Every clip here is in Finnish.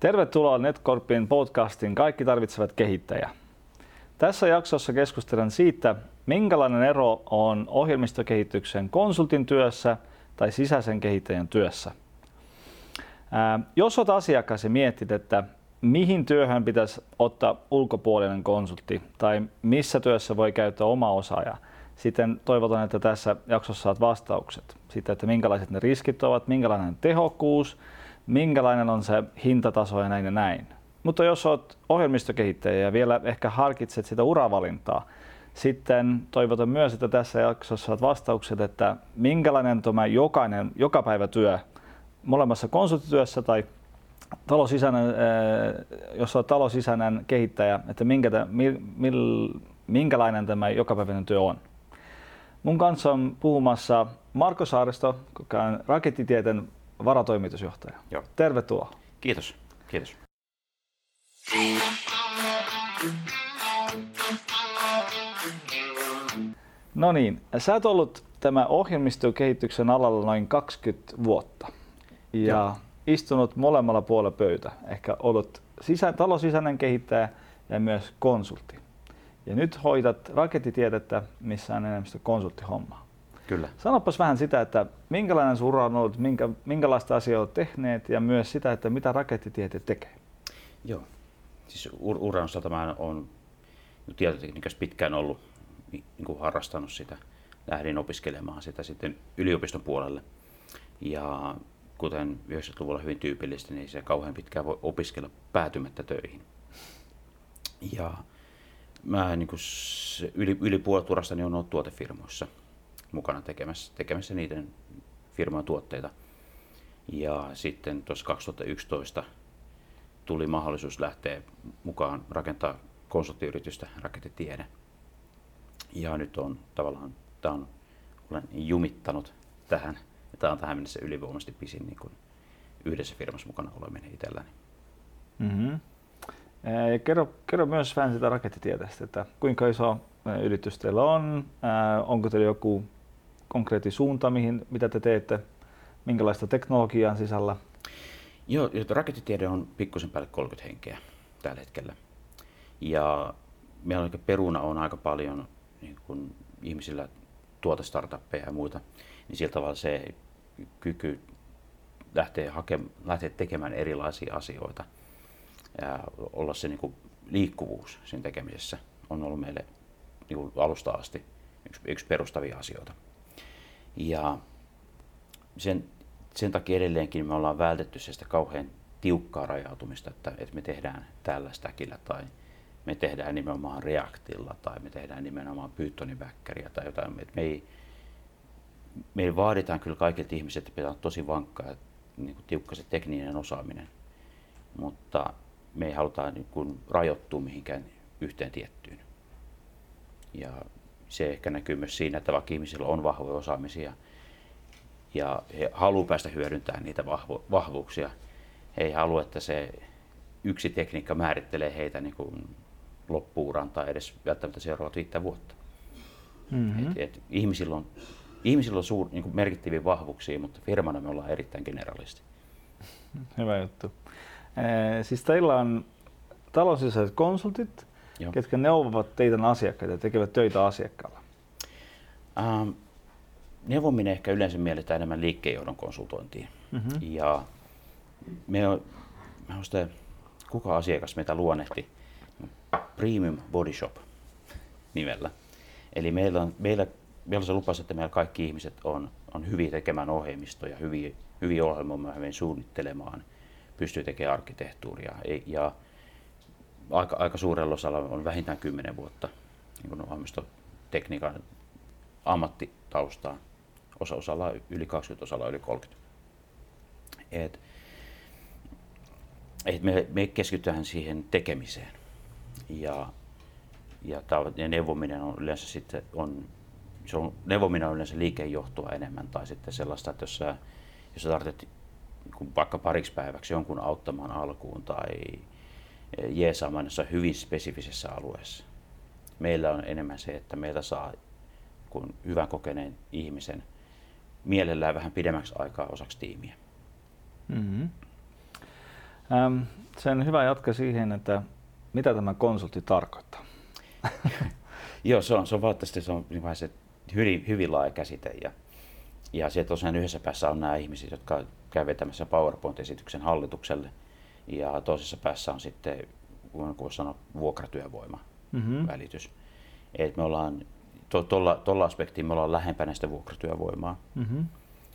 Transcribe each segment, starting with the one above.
Tervetuloa NetCorpin podcastin Kaikki tarvitsevat kehittäjä. Tässä jaksossa keskustelen siitä, minkälainen ero on ohjelmistokehityksen konsultin työssä tai sisäisen kehittäjän työssä. Ää, jos olet asiakas ja mietit, että mihin työhön pitäisi ottaa ulkopuolinen konsultti tai missä työssä voi käyttää oma osaaja, sitten toivotan, että tässä jaksossa saat vastaukset. Sitten, että minkälaiset ne riskit ovat, minkälainen tehokkuus, minkälainen on se hintataso ja näin ja näin. Mutta jos olet ohjelmistokehittäjä ja vielä ehkä harkitset sitä uravalintaa, sitten toivotan myös, että tässä jaksossa saat vastaukset, että minkälainen tämä jokainen, joka päivä työ molemmassa konsulttityössä tai talosisäinen, jos olet talosisäinen kehittäjä, että minkä, mil, minkälainen tämä jokapäiväinen työ on. Mun kanssa on puhumassa Marko Saaristo, joka on rakettitieteen varatoimitusjohtaja. Joo. Tervetuloa. Kiitos. Kiitos. No niin, sä oot ollut tämä ohjelmistokehityksen alalla noin 20 vuotta ja Joo. istunut molemmalla puolella pöytä. Ehkä ollut sisä, talosisäinen kehittäjä ja myös konsultti. Ja nyt hoitat rakettitiedettä, missä on enemmän konsulttihommaa. Kyllä. Sanopas vähän sitä, että minkälainen sun ura on ollut, minkä, minkälaista asiaa olet tehneet ja myös sitä, että mitä rakettitiede tekee. Joo. Siis ur- uran osalta mä olen tietotekniikassa pitkään ollut niin kuin harrastanut sitä. Lähdin opiskelemaan sitä sitten yliopiston puolelle. Ja kuten 90-luvulla hyvin tyypillistä, niin se kauhean pitkään voi opiskella päätymättä töihin. Ja mä niin kuin yli, yli puolet urastani on ollut tuotefirmoissa mukana tekemässä, tekemässä niiden firman tuotteita. Ja sitten tuossa 2011 tuli mahdollisuus lähteä mukaan rakentaa konsulttiyritystä Rakettitiede. Ja nyt on tavallaan, tämä on, olen jumittanut tähän, ja tämä on tähän mennessä ylivoimaisesti pisin niin kuin yhdessä firmassa mukana oleminen itselläni. Mm-hmm. Ja kerro, kerro myös vähän sitä rakettitieteestä, että kuinka iso yritys teillä on, onko teillä joku konkreettinen suunta, mihin, mitä te teette, minkälaista teknologiaa sisällä? Joo, rakettitiede on pikkusen päälle 30 henkeä tällä hetkellä. Ja meillä peruna on aika paljon niin kun ihmisillä tuotestartuppeja ja muita, niin sillä tavalla se kyky lähteä, hakemaan, lähteä tekemään erilaisia asioita ja olla se niin liikkuvuus siinä tekemisessä on ollut meille niin alusta asti yksi, yksi perustavia asioita. Ja sen, sen takia edelleenkin me ollaan vältetty sitä kauhean tiukkaa rajautumista, että, että me tehdään tällä stäkillä tai me tehdään nimenomaan Reactilla tai me tehdään nimenomaan Pythonin väkkäriä tai jotain. Että me, ei, me vaaditaan kyllä kaikilta ihmiset, että pitää olla tosi vankka ja niin kuin tiukka se tekninen osaaminen, mutta me ei haluta niin kuin rajoittua mihinkään yhteen tiettyyn. Ja se ehkä näkyy myös siinä, että vaikka ihmisillä on vahvoja osaamisia ja he haluaa päästä hyödyntämään niitä vahvo- vahvuuksia, he ei halua, että se yksi tekniikka määrittelee heitä niin kuin loppuuran tai edes välttämättä seuraavat viittä vuotta. Mm-hmm. Et, et ihmisillä on, ihmisillä on suur, niin merkittäviä vahvuuksia, mutta firmana me ollaan erittäin generalisti. Hyvä juttu. Eh, siis teillä on taloudelliset konsultit, Joo. ketkä neuvovat teidän asiakkaita ja tekevät töitä asiakkaalla? Ähm, neuvominen ehkä yleensä mielletään enemmän liikkeenjohdon konsultointiin. Mm-hmm. Ja me on, me on sitä, kuka asiakas meitä luonnehti, Premium Body Shop nimellä. Eli meillä on, meillä, meillä on se lupaus, että meillä kaikki ihmiset on, on hyviä tekemään ohjelmistoja, hyviä, hyviä ohjelmoimaan, hyvin suunnittelemaan, pystyy tekemään arkkitehtuuria. Ja aika, aika suurella osalla on vähintään 10 vuotta niin ohjelmistotekniikan ammattitaustaa. Osa osalla yli 20, osalla yli 30. Et, et me, me keskitytään siihen tekemiseen. Ja, ja, tää, ja neuvominen on yleensä sitten on, se on, neuvominen on yleensä liikejohtoa enemmän tai sitten sellaista, että jos sä, jos sä tarvitset vaikka pariksi päiväksi jonkun auttamaan alkuun tai jeesaamaan jossain hyvin spesifisessä alueessa. Meillä on enemmän se, että meiltä saa kun hyvän kokeneen ihmisen mielellään vähän pidemmäksi aikaa osaksi tiimiä. Mm-hmm. Ähm, sen hyvä jatka siihen, että mitä tämä konsultti tarkoittaa. Joo, se on, se on valitettavasti se on niin se hyvin, hyvin laaja käsite. Ja, ja siellä tosiaan yhdessä päässä on nämä ihmiset, jotka käy vetämässä PowerPoint-esityksen hallitukselle. Ja toisessa päässä on sitten, kun voisi sanoa, vuokratyövoima mm-hmm. välitys. Et me ollaan, tuolla to, aspektiin me ollaan lähempänä sitä vuokratyövoimaa, mm-hmm.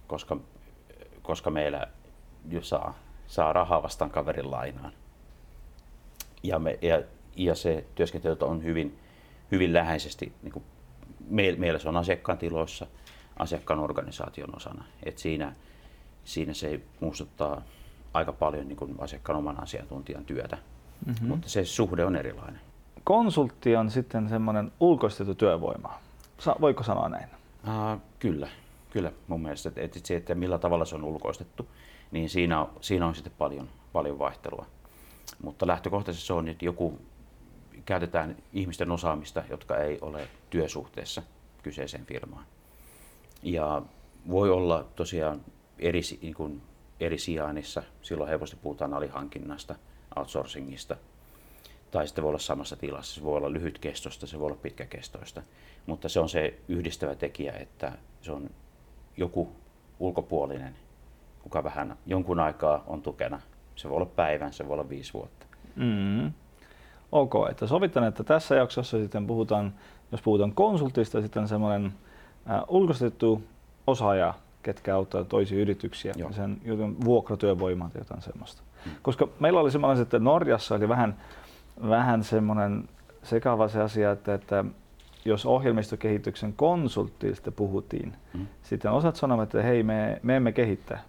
koska, koska meillä saa, saa rahaa vastaan kaverin lainaan. Ja, me, ja, ja se työskentely on hyvin, hyvin läheisesti, niin kuin meillä se on asiakkaan tiloissa, asiakkaan organisaation osana. Et siinä, siinä se muistuttaa aika paljon niin kuin asiakkaan oman asiantuntijan työtä, mm-hmm. mutta se suhde on erilainen. Konsultti on sitten semmoinen ulkoistettu työvoima. Sa- voiko sanoa näin? Uh, kyllä, kyllä mun mielestä. Että, että se, että millä tavalla se on ulkoistettu, niin siinä on, siinä on sitten paljon, paljon vaihtelua. Mutta lähtökohtaisesti se on, että joku käytetään ihmisten osaamista, jotka ei ole työsuhteessa kyseiseen firmaan. Ja voi olla tosiaan eri, niin kuin eri sijainnissa, silloin helposti puhutaan alihankinnasta, outsourcingista, tai sitten voi olla samassa tilassa, se voi olla lyhytkestoista, se voi olla pitkäkestoista, mutta se on se yhdistävä tekijä, että se on joku ulkopuolinen, kuka vähän jonkun aikaa on tukena. Se voi olla päivän, se voi olla viisi vuotta. Mm. Ok, että sovitan, että tässä jaksossa sitten puhutaan, jos puhutaan konsultista, sitten semmoinen äh, ulkoistettu osaaja, ketkä auttaa toisia yrityksiä Joo. sen vuokratyövoimaa tai jotain semmoista. Mm. Koska meillä oli semmoinen, että Norjassa oli vähän, vähän semmoinen sekava se asia, että, että jos ohjelmistokehityksen konsulttista puhuttiin, mm. sitten osat sanovat, että hei, me, me emme kehittää.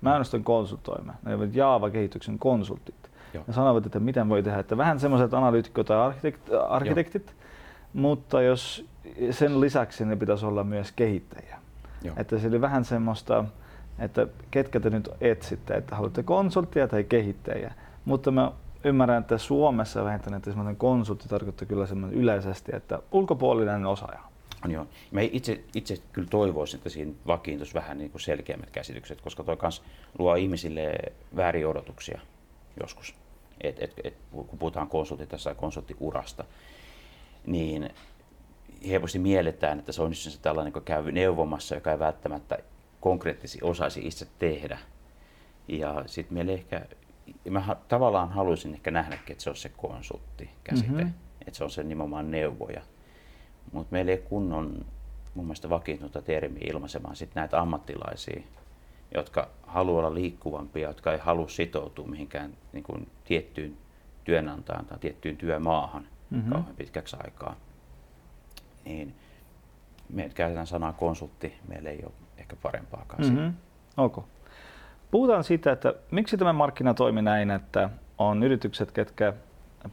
Mä ainoastaan konsultoimme. Ne ovat Java-kehityksen konsultit. Joo. Ja sanovat, että miten voi tehdä. Että vähän semmoiset analyytikot tai arkkitekt, arkkitektit, Joo. mutta jos sen lisäksi ne pitäisi olla myös kehittäjiä. Joo. Että se oli vähän semmoista, että ketkä te nyt etsitte, että haluatte konsulttia tai kehittäjiä. Mutta mä ymmärrän, että Suomessa vähintään, että semmoinen konsultti tarkoittaa kyllä semmoinen yleisesti, että ulkopuolinen osaaja. On joo. Mä itse, itse kyllä toivoisin, että siinä vakiintuisi vähän niin kuin selkeämmät käsitykset, koska toi kans luo ihmisille väärin odotuksia joskus. Et, et, et, kun puhutaan konsultista tai konsulttiurasta, niin helposti mielletään, että se on se tällainen, joka käy neuvomassa, joka ei välttämättä konkreettisesti osaisi itse tehdä. Ja sitten meillä ehkä, mä tavallaan haluaisin ehkä nähdäkin, että se on se konsultti käsite, mm-hmm. että se on se nimenomaan neuvoja. Mutta meillä ei kunnon mun mielestä vakiintunutta termiä ilmaisemaan sit näitä ammattilaisia, jotka haluaa olla liikkuvampia, jotka ei halua sitoutua mihinkään niin kuin tiettyyn työnantajaan tai tiettyyn työmaahan mm-hmm. kauhean pitkäksi aikaa. Niin me käytetään sanaa konsultti, meillä ei ole ehkä parempaakaan mm-hmm. Okay. Puhutaan siitä, että miksi tämä markkina toimii näin, että on yritykset, ketkä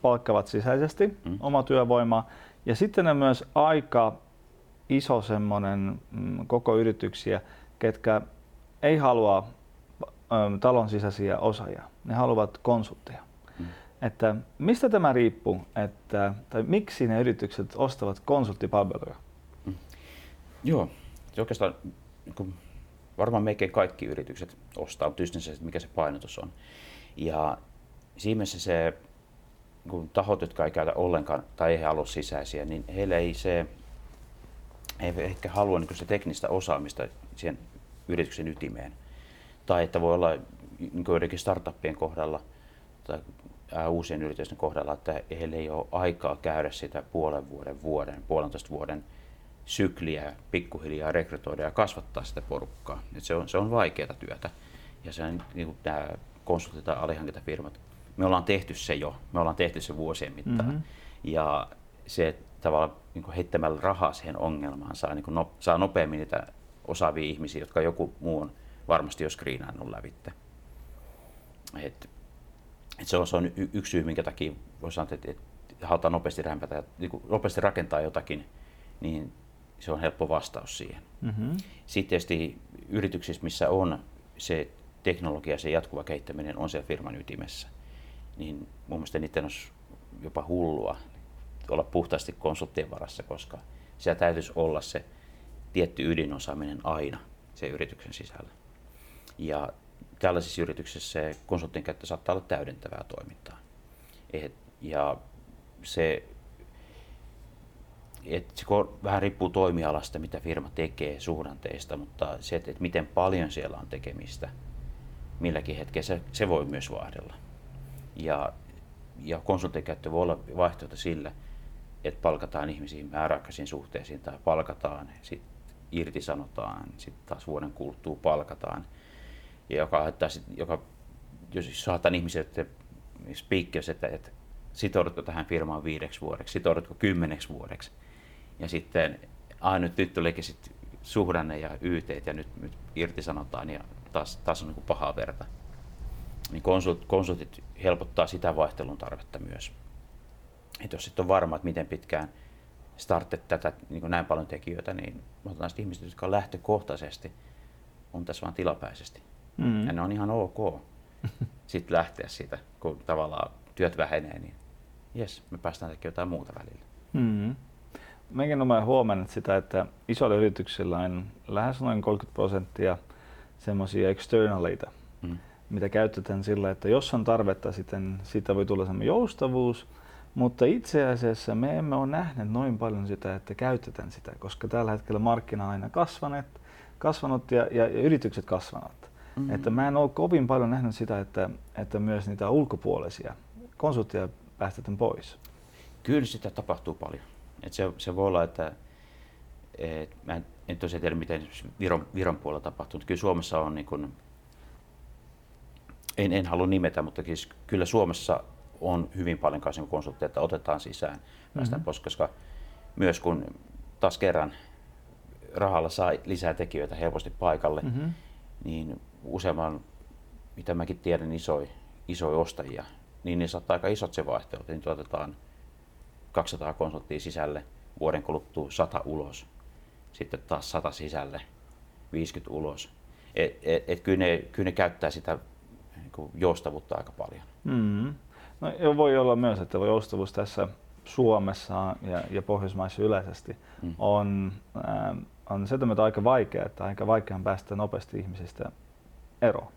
palkkavat sisäisesti mm. oma työvoimaa ja sitten on myös aika iso semmoinen mm, koko yrityksiä, ketkä ei halua ö, talon sisäisiä osaajia, ne haluavat konsultteja. Että mistä tämä riippuu, että, tai miksi ne yritykset ostavat konsulttipalveluja? Mm. Joo, se oikeastaan niin varmaan melkein kaikki yritykset ostaa, mutta just se, että mikä se painotus on. Ja siinä se kun tahot, jotka ei käytä ollenkaan tai ei halua sisäisiä, niin heille ei se, ei ehkä halua niin se teknistä osaamista siihen yrityksen ytimeen. Tai että voi olla niin joidenkin startuppien kohdalla tai uusien yritysten kohdalla, että heillä ei ole aikaa käydä sitä puolen vuoden, vuoden, puolentoista vuoden sykliä pikkuhiljaa rekrytoida ja kasvattaa sitä porukkaa. Et se, on, se on vaikeaa työtä. Ja se on, niin kuin nämä konsultit tai alihankintafirmat, me ollaan tehty se jo, me ollaan tehty se vuosien mittaan. Mm-hmm. Ja se tavallaan niin heittämällä rahaa siihen ongelmaan saa, niin no, saa nopeammin niitä osaavia ihmisiä, jotka joku muu on varmasti jo screenannut lävitte. Et, et se, on, se on y- yksi syy, minkä takia voi sanoa, että, että halutaan nopeasti rämpätä, niin nopeasti rakentaa jotakin, niin se on helppo vastaus siihen. Mm-hmm. Sitten tietysti yrityksissä, missä on se teknologia, se jatkuva kehittäminen on siellä firman ytimessä, niin mun mielestä niiden olisi jopa hullua olla puhtaasti konsulttien varassa, koska siellä täytyisi olla se tietty ydinosaaminen aina se yrityksen sisällä. Ja tällaisissa yrityksissä se konsultin käyttö saattaa olla täydentävää toimintaa. Et, ja se, et se vähän riippuu toimialasta, mitä firma tekee, suhdanteista, mutta se, että, että miten paljon siellä on tekemistä milläkin hetkellä, se, se voi myös vaihdella. Ja, ja konsulttikäyttö voi olla vaihtoehto sille, että palkataan ihmisiä määräaikaisiin suhteisiin tai palkataan, sitten irtisanotaan, sitten taas vuoden kuluttua palkataan. Ja joka, että sit, joka jos saatan ihmiset, että speakers, että, että sitoudutko tähän firmaan viideksi vuodeksi, sitoudutko kymmeneksi vuodeksi. Ja sitten aina nyt, nyt tulikin sitten suhdanne ja YT ja nyt, nyt irtisanotaan ja taas, taas on niin pahaa verta. Niin konsult, konsultit helpottaa sitä vaihtelun tarvetta myös. Et jos sitten on varma, että miten pitkään startet tätä niin näin paljon tekijöitä, niin otetaan ihmiset, jotka lähtökohtaisesti, on tässä vain tilapäisesti. Mm. Ja ne on ihan ok sitten lähteä siitä, kun tavallaan työt vähenee, niin jes, me päästään tekemään jotain muuta välillä. Mm. Mekin olen huomannut sitä, että isoilla yrityksillä on lähes noin 30 prosenttia semmoisia externaleita, mm. mitä käytetään sillä, että jos on tarvetta, sitten siitä voi tulla semmoinen joustavuus, mutta itse asiassa me emme ole nähneet noin paljon sitä, että käytetään sitä, koska tällä hetkellä markkina on aina kasvanut, kasvanut ja, ja, ja yritykset kasvanut. Mm-hmm. Että mä en ole kovin paljon nähnyt sitä, että, että myös niitä ulkopuolisia konsultteja päästetään pois. Kyllä sitä tapahtuu paljon. Et se, se voi olla, että et, mä en, en tosiaan tiedä, miten Viron, Viron puolella tapahtuu. Kyllä Suomessa on, niin kun, en, en halua nimetä, mutta siis kyllä Suomessa on hyvin paljon konsultteja, että otetaan sisään mm-hmm. pois, koska myös kun taas kerran rahalla saa lisää tekijöitä helposti paikalle, mm-hmm. niin useamman, mitä mäkin tiedän, isoja isoja ostajia, niin ne saattaa aika isot se vaihtelut. Niin otetaan 200 konsulttia sisälle, vuoden kuluttua 100 ulos, sitten taas 100 sisälle, 50 ulos. Et, et, et kyllä, ne, kyllä ne käyttää sitä niin joustavuutta aika paljon. Mm. No, voi olla myös, että joustavuus tässä Suomessa ja, ja Pohjoismaissa yleisesti mm. on, äh, on se aika vaikea, että aika vaikea päästä nopeasti ihmisistä eroon.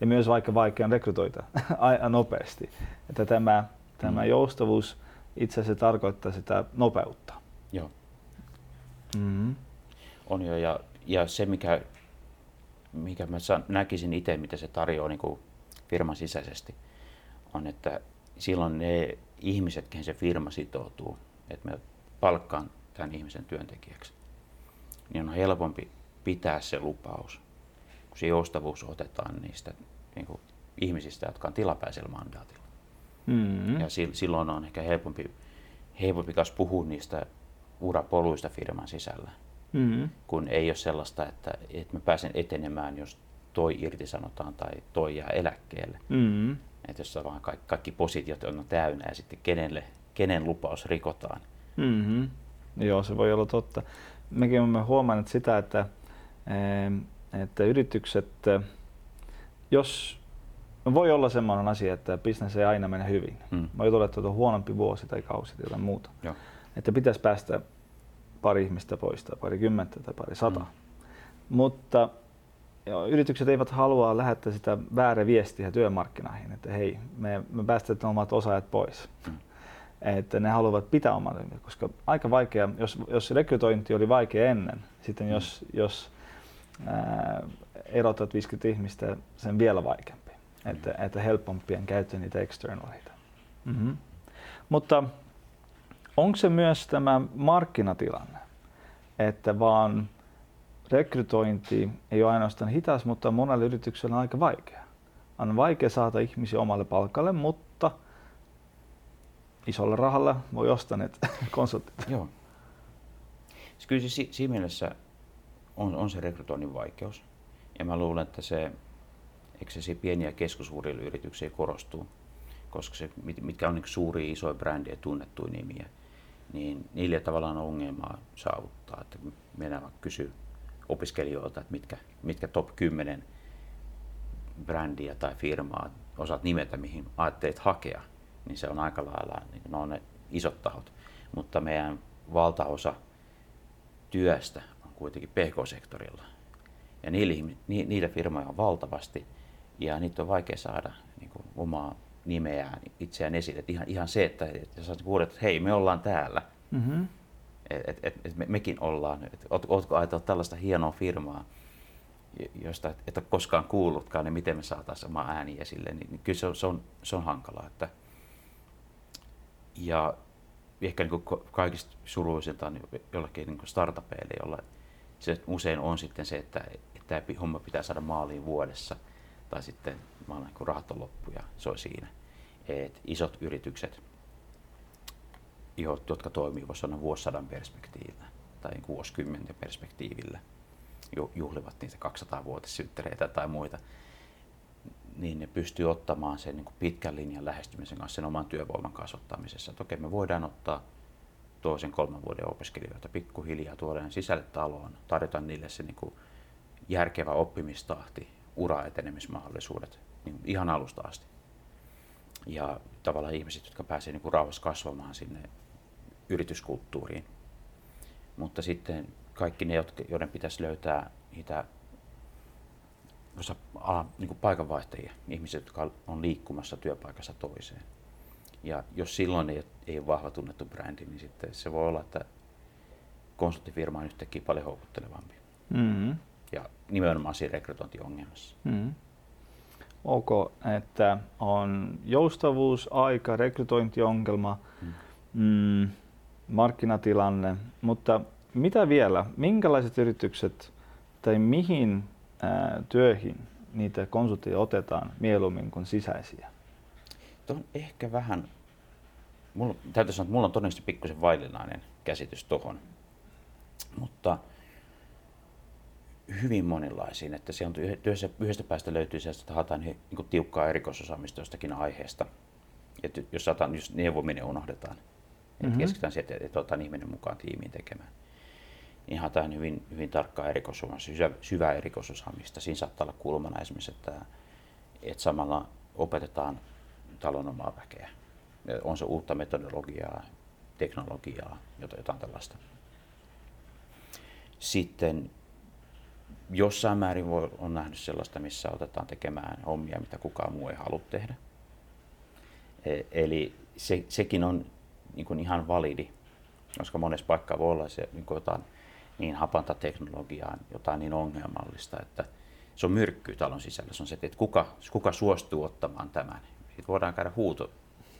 Ja myös vaikka vaikea rekrytoida nopeasti. Että tämä, tämä mm. joustavuus itse asiassa tarkoittaa sitä nopeutta. Joo. Mm-hmm. On jo, ja, ja se mikä, mikä mä näkisin itse, mitä se tarjoaa niin kuin firman sisäisesti, on, että silloin ne ihmiset, kehen se firma sitoutuu, että me palkkaan tämän ihmisen työntekijäksi, niin on helpompi pitää se lupaus, kun se joustavuus otetaan niistä niin kuin, ihmisistä, jotka on tilapäisellä mandaatilla. Mm-hmm. Ja silloin on ehkä helpompi, helpompi kanssa puhua niistä urapoluista firman sisällä, mm-hmm. kun ei ole sellaista, että, että mä pääsen etenemään, jos toi irtisanotaan tai toi jää eläkkeelle. Mm-hmm. Että jos vaan kaikki, kaikki positiot on täynnä ja sitten kenelle, kenen lupaus rikotaan. Mm-hmm. Joo, se voi olla totta. Mekin olemme huomanneet sitä, että, että yritykset, jos voi olla sellainen asia, että bisnes ei aina mene hyvin. Mm. Voi tulla, että on huonompi vuosi tai kausi tai jotain muuta. Joo. Että pitäisi päästä pari ihmistä pois tai pari kymmentä tai pari sata. Mm. Mutta joo, yritykset eivät halua lähettää sitä väärä viestiä työmarkkinoihin, että hei, me, me päästetään omat osaajat pois. Mm. Että ne haluavat pitää oman koska aika vaikea, jos, jos rekrytointi oli vaikea ennen, sitten mm. jos, jos ää, erotat 50 ihmistä, sen vielä vaikeampi. Mm. Että, että helpompien käyttää niitä externaleita. Mm-hmm. Mutta onko se myös tämä markkinatilanne, että vaan rekrytointi ei ole ainoastaan hitas, mutta monelle yritykselle on aika vaikea. On vaikea saada ihmisiä omalle palkalle, mutta isolla rahalla voi ostaa ne konsultit. Joo. Siis kyllä se siinä mielessä on, on se rekrytoinnin vaikeus. Ja mä luulen, että se, se pieniä ja yrityksiä korostuu, koska se, mitkä on niin suuria, isoja brändejä, tunnettuja nimiä, niin niille tavallaan on ongelmaa saavuttaa. Että mennään vaikka kysyä opiskelijoilta, että mitkä, mitkä top 10 brändiä tai firmaa osaat nimetä, mihin ajattelet hakea, niin se on aika lailla, niin ne on ne isot tahot. Mutta meidän valtaosa työstä kuitenkin PK-sektorilla. Ja niille, ni, niitä firmoja on valtavasti, Ja niitä on vaikea saada niin kuin, omaa nimeään, itseään esille. Et ihan, ihan se, että, että sä kuulet, että hei, me ollaan täällä. Mm-hmm. Et, et, et me, mekin ollaan. Et, ootko ajatellut tällaista hienoa firmaa, josta et, et ole koskaan kuullutkaan, niin miten me saataisiin oma ääni esille, niin, niin kyllä se on, se on, se on hankalaa. Että, ja ehkä niin kuin kaikista suruisinta on jollekin niin startupeille, jolla se usein on sitten se, että, tämä homma pitää saada maaliin vuodessa tai sitten maailman kun rahat on loppu ja se on siinä. Et isot yritykset, jotka toimii voisi sanoa vuosisadan perspektiivillä tai niin vuosikymmenten perspektiivillä, juhlivat niitä 200-vuotissynttäreitä tai muita, niin ne pystyy ottamaan sen niin pitkän linjan lähestymisen kanssa sen oman työvoiman kasvattamisessa. Että okei, me voidaan ottaa toisen kolmen vuoden opiskelijoita pikkuhiljaa tuoda sisälle taloon, tarjota niille se niin kuin järkevä oppimistahti, uraetenemismahdollisuudet niin ihan alusta asti. Ja tavallaan ihmiset, jotka pääsevät niin rauhassa kasvamaan sinne yrityskulttuuriin. Mutta sitten kaikki ne, joiden pitäisi löytää niitä niin paikanvaihtajia, ihmiset, jotka on liikkumassa työpaikassa toiseen. Ja jos silloin ei, ei ole vahva tunnettu brändi, niin sitten se voi olla, että konsulttifirma on yhtäkkiä paljon houkuttelevampi. Mm-hmm. Ja nimenomaan siinä rekrytointiongelmassa. Mm-hmm. Ok, että on joustavuus, aika, rekrytointiongelma, mm. Mm, markkinatilanne, mutta mitä vielä? Minkälaiset yritykset tai mihin ää, työihin niitä konsultteja otetaan mieluummin kuin sisäisiä? On ehkä vähän, mulla, täytyy sanoa, että mulla on todennäköisesti pikkusen vaillinainen käsitys tuohon, mutta hyvin monenlaisiin, että se on työssä, yhdestä päästä löytyy se, että haetaan niin kuin tiukkaa erikoisosaamista jostakin aiheesta. Että jos, saatan, jos neuvominen unohdetaan, mm-hmm. että keskitytään siihen, että, että otetaan ihminen mukaan tiimiin tekemään niin haetaan hyvin, hyvin tarkkaa erikoisosaamista, syvä, syvää erikoisosaamista. Siinä saattaa olla kulmana esimerkiksi, että, että samalla opetetaan talon omaa väkeä. On se uutta metodologiaa, teknologiaa, jotain tällaista. Sitten jossain määrin voi, on nähnyt sellaista, missä otetaan tekemään hommia, mitä kukaan muu ei halua tehdä. E, eli se, sekin on niin kuin ihan validi, koska monessa paikkaa voi olla se niin kuin jotain niin hapanta teknologiaa, jotain niin ongelmallista, että se on myrkky talon sisällä. Se on se, että kuka, kuka suostuu ottamaan tämän. Sitten voidaan käydä huuto,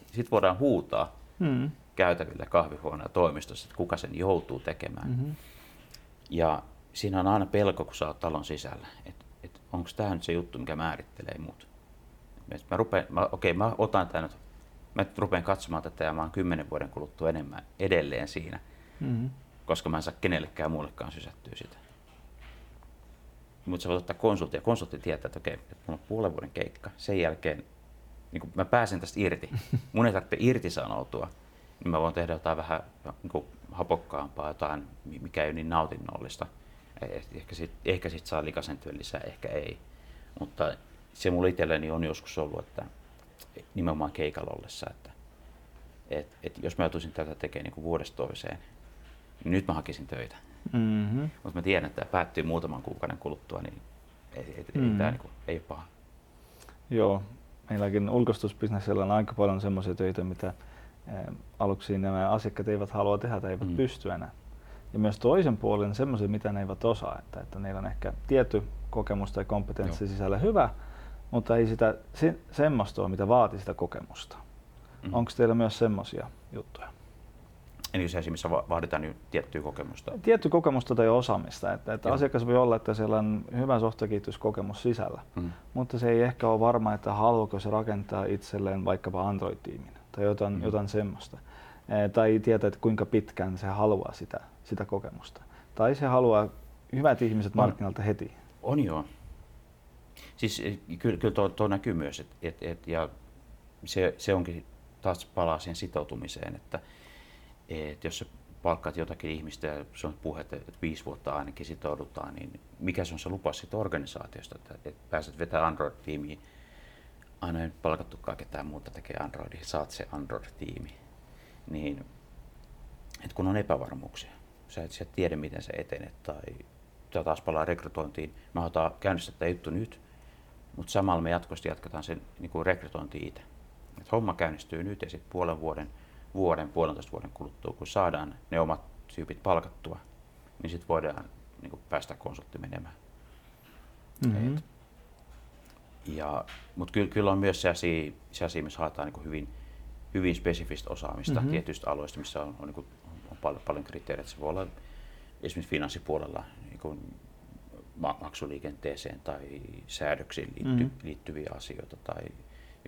sitten voidaan huutaa hmm. käytäville kahvihuoneen toimistossa, että kuka sen joutuu tekemään. Mm-hmm. Ja siinä on aina pelko, kun sä oot talon sisällä, että, että onko tämä nyt se juttu, mikä määrittelee mut. Mä rupean, mä, okei, mä otan tämän nyt, mä rupean katsomaan tätä ja mä oon kymmenen vuoden kuluttua enemmän edelleen siinä. Mm-hmm koska mä en saa kenellekään muullekaan sysättyä sitä. Mutta sä voit ottaa konsultti ja konsultti tietää, että okei, että mulla on puolen vuoden keikka. Sen jälkeen niin kun mä pääsen tästä irti. Mun ei tarvitse irtisanoutua. Niin mä voin tehdä jotain vähän niin kuin hapokkaampaa, jotain, mikä ei ole niin nautinnollista. Ehkä sit, ehkä sit saa likasen työn lisää, ehkä ei. Mutta se mulla itselleni on joskus ollut, että nimenomaan keikalla ollessa, että et, et jos mä joutuisin tätä tekemään niin kuin vuodesta toiseen, niin nyt mä hakisin töitä. Mm-hmm. Mutta mä tiedän, että tämä päättyy muutaman kuukauden kuluttua, niin ei, ei, mm-hmm. tämä niin kuin, ei ole paha. Joo, meilläkin ulkoistusbisnesellä on aika paljon semmoisia töitä, mitä eh, aluksi nämä asiakkaat eivät halua tehdä tai eivät mm. pysty enää. Ja myös toisen puolen semmoisia, mitä ne eivät osaa, että, että neillä on ehkä tietty kokemus tai kompetenssi Joo. sisällä hyvä, mutta ei sitä se, semmoista ole, mitä vaatii sitä kokemusta. Mm. Onko teillä myös semmoisia juttuja? Eli se missä vaaditaan niin tiettyä kokemusta? Tietty kokemusta tai osaamista. Että, että asiakas voi olla, että siellä on hyvä softakehityskokemus sisällä, mm. mutta se ei ehkä ole varma, että haluaako se rakentaa itselleen vaikkapa Android-tiimin tai jotain, mm. jotain semmoista. E, tai tietää, että kuinka pitkään se haluaa sitä, sitä kokemusta. Tai se haluaa hyvät ihmiset markkinoilta heti. On joo. Siis e, kyllä, kyllä tuo, tuo näkyy myös, et, et, et, ja se, se onkin taas palaa siihen sitoutumiseen, että että jos sä palkkaat jotakin ihmistä ja se on puhe, että viisi vuotta ainakin sitoudutaan, niin mikä se on se lupa siitä organisaatiosta, että, että pääset vetämään Android-tiimiin. Aina ei palkattukaan ketään muuta tekee Androidia, saat se Android-tiimi. Niin, että kun on epävarmuuksia, sä et, sä et tiedä miten se etenee tai taas palaa rekrytointiin, mä otan käynnistää tämä juttu nyt, mutta samalla me jatkuvasti jatketaan sen niin kuin rekrytointi itse. Et homma käynnistyy nyt ja sitten puolen vuoden, vuoden, puolentoista vuoden kuluttua, kun saadaan ne omat tyypit palkattua, niin sitten voidaan niin kuin päästä konsultti menemään. Mm-hmm. Et, ja, mutta kyllä, kyllä on myös sellaisia, sellaisia missä haetaan niin hyvin, hyvin spesifistä osaamista Mhm. mm-hmm. tietyistä alueista, missä on, on, niin kuin, on paljon, paljon kriteereitä. Se voi olla esimerkiksi finanssipuolella niin kuin ma- maksuliikenteeseen tai säädöksiin liitty, Mhm. mm-hmm. liittyviä asioita tai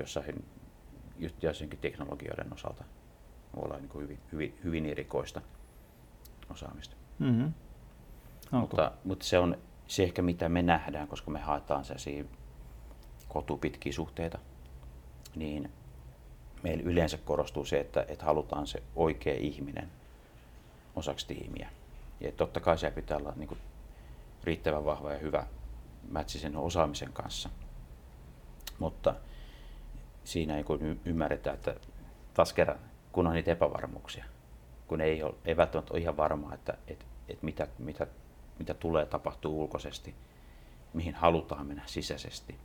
jossain jossakin teknologioiden osalta voi olla niin kuin hyvin, hyvin, hyvin erikoista osaamista. Mm-hmm. Okay. Mutta, mutta se on se ehkä mitä me nähdään, koska me haetaan sellaisia kotupitkiä suhteita, niin meillä yleensä korostuu se, että, että halutaan se oikea ihminen osaksi tiimiä. Ja totta kai se pitää olla niin kuin, riittävän vahva ja hyvä mätsi sen osaamisen kanssa. Mutta siinä ei kun y- ymmärretä, että taas kerran, kun on niitä epävarmuuksia, kun ei, ole, ei välttämättä ole ihan varmaa, että, että, että mitä, mitä, mitä tulee tapahtuu ulkoisesti, mihin halutaan mennä sisäisesti,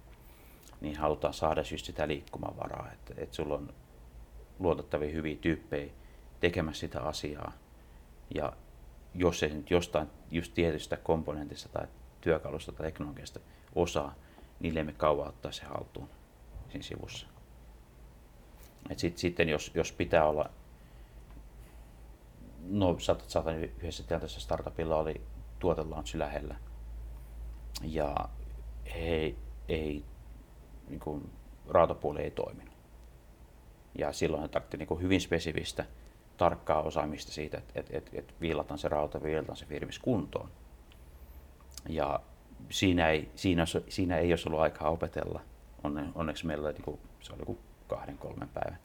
niin halutaan saada just sitä liikkumavaraa, että, että sulla on luotettavia hyviä tyyppejä tekemässä sitä asiaa. Ja jos ei nyt jostain just tietystä komponentista tai työkalusta tai teknologiasta osaa, niille me kauan ottaa se haltuun siinä sivussa. Et sit, sitten jos, jos pitää olla, no saatan, saatan yhdessä tilanteessa startupilla oli tuotelaunchi lähellä ja he ei, niin kuin, rautapuoli ei toiminut. Ja silloin he tarvittiin niin hyvin spesifistä, tarkkaa osaamista siitä, että et, et, et viilataan se rauta, viilataan se firmis kuntoon. Ja siinä ei, siinä, siinä ei olisi ollut aikaa opetella. Onne, onneksi meillä niin kuin, se oli joku kahden, kolmen päivän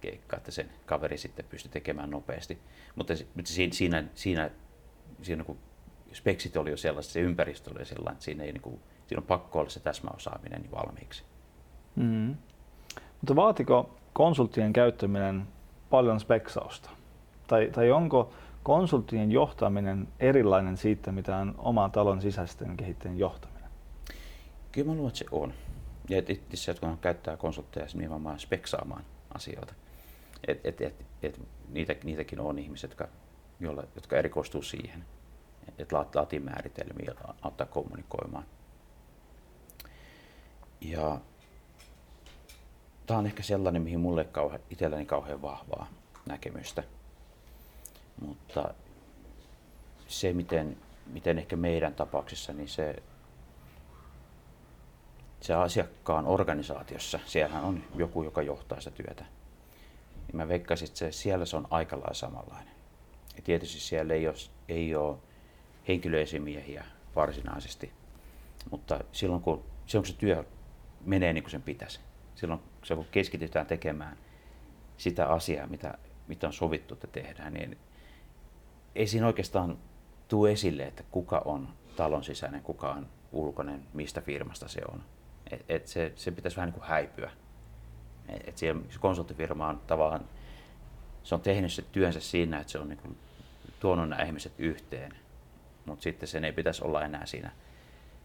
keikka, että sen kaveri sitten pystyi tekemään nopeasti. Mutta, mutta siinä, siinä, siinä, siinä kun speksit oli jo sellaiset, se ympäristö oli sellainen, että siinä, ei, niin kuin, siinä on pakko olla se täsmäosaaminen niin valmiiksi. Mm-hmm. Mutta vaatiko konsulttien käyttäminen paljon speksausta? Tai, tai onko konsulttien johtaminen erilainen siitä, mitä on oma talon sisäisten kehittäjien johtaminen? Kyllä mä luulen, että se on. Ja itse asiassa, kun käyttää konsultteja nimenomaan speksaamaan asioita. Et, et, et, et, niitä, niitäkin on ihmiset, jotka, jolla, jotka erikoistuu siihen. Että laat, laatii määritelmiä ja auttaa kommunikoimaan. Ja tämä on ehkä sellainen, mihin mulle kauhe, itselläni kauhean vahvaa näkemystä. Mutta se, miten, miten ehkä meidän tapauksessa, niin se, se asiakkaan organisaatiossa, siellähän on joku, joka johtaa sitä työtä. Niin mä veikkaisin, että se, siellä se on aika lailla samanlainen. Ja tietysti siellä ei ole, ei ole henkilöesimiehiä varsinaisesti, mutta silloin kun, silloin kun se työ menee niin kuin sen pitäisi, silloin kun keskitytään tekemään sitä asiaa, mitä, mitä on sovittu, että tehdään, niin ei siinä oikeastaan tule esille, että kuka on talon sisäinen, kuka on ulkoinen, mistä firmasta se on. Et, et se, se pitäisi vähän niin kuin häipyä. Et, et siellä, se konsulttifirma on tavallaan, se on tehnyt se työnsä siinä, että se on niin kuin tuonut nämä ihmiset yhteen, mutta sitten sen ei pitäisi olla enää siinä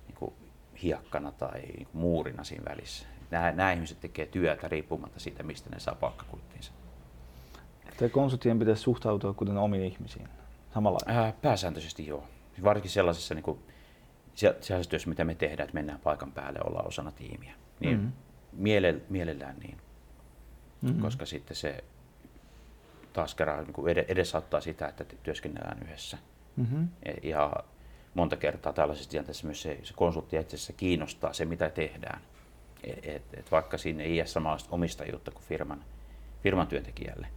niin kuin hiekkana tai niin kuin muurina siinä välissä. Nämä, nämä ihmiset tekevät työtä riippumatta siitä, mistä ne saa palkkakuittinsa. Te konsulttien pitäisi suhtautua kuten omiin ihmisiin samalla Ää, pääsääntöisesti joo. Varsinkin sellaisessa, niin kuin, sellaisessa työssä, mitä me tehdään, että mennään paikan päälle, ollaan osana tiimiä. Niin Mhm. miele, mielellään niin, mm-hmm. koska sitten se taas kerran niin edesauttaa sitä, että työskennellään yhdessä. Mm-hmm. Ja monta kertaa tällaisessa tilanteessa myös se, se konsultti itse kiinnostaa se, mitä tehdään. Et, et, et vaikka siinä ei ole samanlaista omistajuutta kuin firman, firman työntekijälle,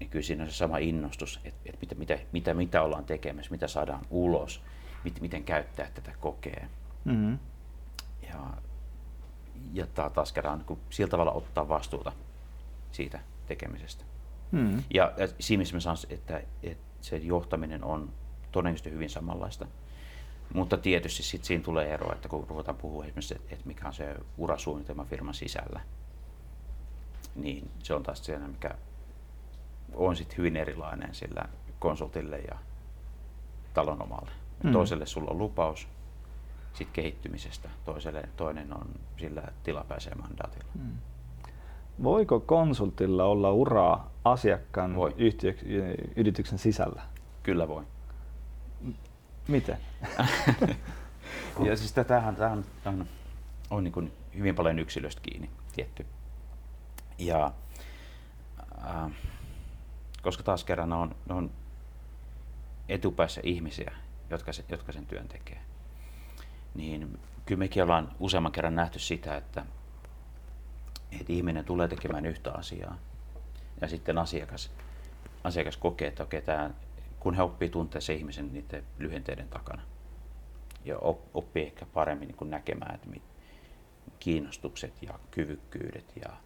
niin kyllä siinä on se sama innostus, että, että mitä, mitä, mitä, mitä ollaan tekemässä, mitä saadaan ulos, miten käyttää tätä kokee. Mm-hmm. Ja, ja taas kerran niin sillä tavalla ottaa vastuuta siitä tekemisestä. Mm-hmm. Ja, ja siinä missä mä sanon, että, että se johtaminen on todennäköisesti hyvin samanlaista. Mutta tietysti sit siinä tulee ero, että kun ruvetaan puhua esimerkiksi, että, että mikä on se urasuunnitelma firman sisällä, niin se on taas se, mikä on sitten hyvin erilainen sillä konsultille ja talon omalle. Mm. Toiselle sulla on lupaus sit kehittymisestä. Toiselle, toinen on sillä tilapäisellä mandaatilla. Hmm. Voiko konsultilla olla uraa asiakkaan Voi. Yhtiö, yrityksen sisällä? Kyllä voi. Miten? ja siis tämähän, tämähän, tämähän on niin kuin hyvin paljon yksilöstä kiinni tietty. Ja äh, koska taas kerran ne on, ne on etupäässä ihmisiä, jotka, se, jotka sen työn tekee, niin kyllä mekin ollaan useamman kerran nähty sitä, että, että ihminen tulee tekemään yhtä asiaa. Ja sitten asiakas, asiakas kokee, että okei, tämä, kun he oppii tuntea se ihmisen niiden lyhenteiden takana. Ja oppii ehkä paremmin niin näkemään, että mit, kiinnostukset ja kyvykkyydet ja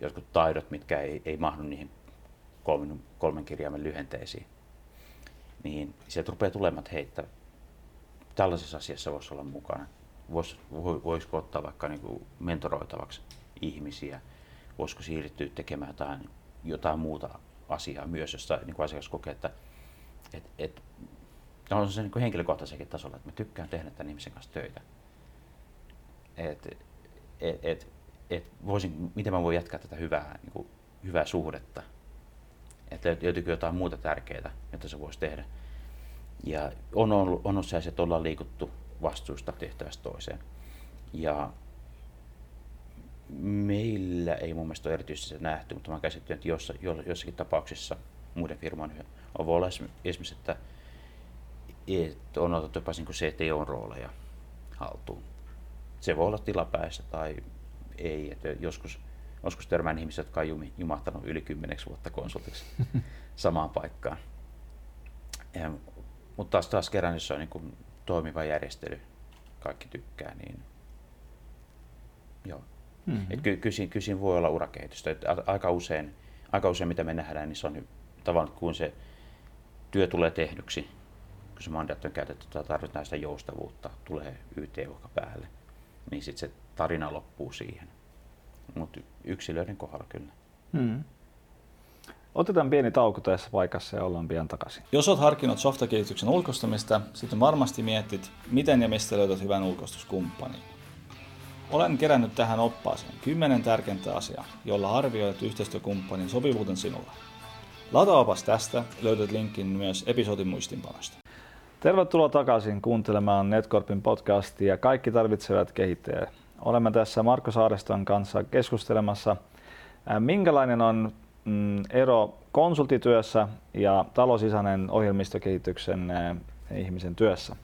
jotkut taidot, mitkä ei, ei mahdu niihin kolmen, kolmen kirjaimen lyhenteisiin, niin sieltä rupeaa tulemaan, että hei, että tällaisessa asiassa voisi olla mukana. Vois, voisiko ottaa vaikka niin kuin mentoroitavaksi ihmisiä, voisiko siirtyä tekemään jotain, jotain muuta asiaa myös, josta niin kuin asiakas kokee, että et, et, on se niin henkilökohtaisenkin tasolla, että mä tykkään tehdä tämän ihmisen kanssa töitä. Et, et, et, et voisin, miten mä voin jatkaa tätä hyvää, niin kuin, hyvää suhdetta. Että löytyykö jotain muuta tärkeää, jota se voisi tehdä. Ja on ollut, on ollut se, että ollaan liikuttu vastuusta tehtävästä toiseen. Ja meillä ei mun mielestä ole erityisesti se nähty, mutta mä käsittelen, että jossa, jossakin tapauksissa muiden firmojen on voi olla esimerkiksi, että, että on otettu jopa niin CTO-rooleja haltuun. Se voi olla tilapäistä tai ei. Että joskus, joskus törmään ihmisiä, jotka on jumahtanut yli kymmeneksi vuotta konsultiksi samaan paikkaan. Ja, mutta taas, taas kerran, jos on niin kuin toimiva järjestely, kaikki tykkää, niin joo. Mm-hmm. Et ky- kysin, kysin voi olla urakehitystä. Et aika, usein, aika usein, mitä me nähdään, niin se on tavallaan, kun se työ tulee tehdyksi, kun se mandaatti on käytetty, tarvitaan sitä joustavuutta, tulee YT-uhka päälle, niin sitten se tarina loppuu siihen. Mutta yksilöiden kohdalla kyllä. Hmm. Otetaan pieni tauko tässä paikassa ja ollaan pian takaisin. Jos olet harkinnut softakehityksen ulkostamista, sitten varmasti mietit, miten ja mistä löydät hyvän ulkostuskumppanin. Olen kerännyt tähän oppaaseen 10 tärkeintä asiaa, jolla arvioit yhteistyökumppanin sopivuuden sinulle. Lataopas tästä löydät linkin myös episodin muistinpanosta. Tervetuloa takaisin kuuntelemaan Netcorpin podcastia Kaikki tarvitsevat kehittäjä. Olemme tässä Marko Saareston kanssa keskustelemassa, minkälainen on mm, ero konsultityössä ja talosisäinen ohjelmistokehityksen ihmisen työssä.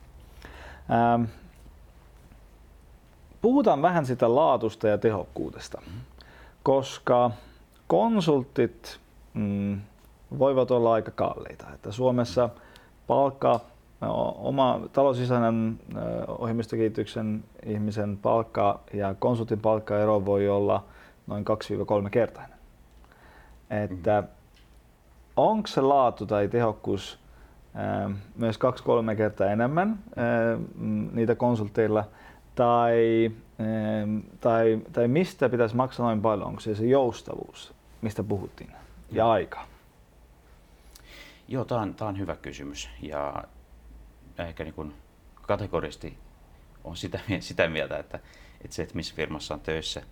Puhutaan vähän sitä laatusta ja tehokkuudesta, koska konsultit mm, voivat olla aika kalliita. Että Suomessa palkka oma talousisäinen ohjelmistokehityksen ihmisen palkka ja konsultin palkkaero voi olla noin 2-3 kertainen. Että mm. onko se laatu tai tehokkuus myös 2-3 kertaa enemmän niitä konsulteilla tai, tai, tai mistä pitäisi maksaa noin paljon? Onko se se joustavuus, mistä puhuttiin, ja aika? Joo, tämä on, tämä on hyvä kysymys ja ehkä niin kuin kategorisesti on sitä, sitä mieltä, että, että se, että missä firmassa on töissä,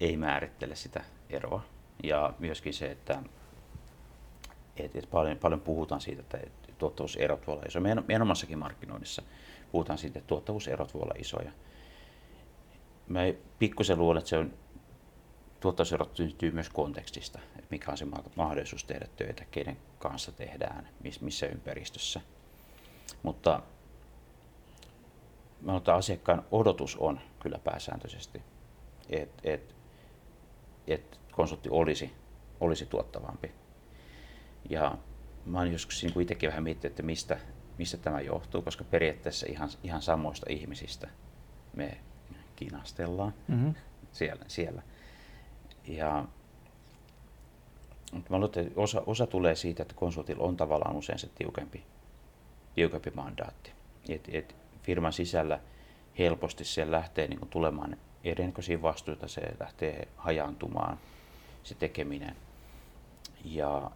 ei määrittele sitä eroa. Ja myöskin se, että, että, että paljon, paljon puhutaan siitä, että tuottavuuserot voi olla isoja. Meidän, meidän omassakin markkinoinnissa puhutaan siitä, että tuottavuuserot voi olla isoja. Mä pikkusen luulen, että se on, tuottavuuserot syntyy myös kontekstista, että mikä on se mahdollisuus tehdä töitä, keiden kanssa tehdään, missä ympäristössä – mutta mä että asiakkaan odotus on kyllä pääsääntöisesti, että et, et konsultti olisi, olisi tuottavampi. Ja mä oon joskus niin itsekin vähän miettinyt, että mistä, mistä tämä johtuu, koska periaatteessa ihan, ihan samoista ihmisistä me kinastellaan mm-hmm. siellä, siellä. Ja mutta mä luulen, että osa, osa tulee siitä, että konsultilla on tavallaan usein se tiukempi tiukempi mandaatti. Et, et firman sisällä helposti se lähtee niin tulemaan erinäköisiä vastuita, se lähtee hajaantumaan se tekeminen. Ja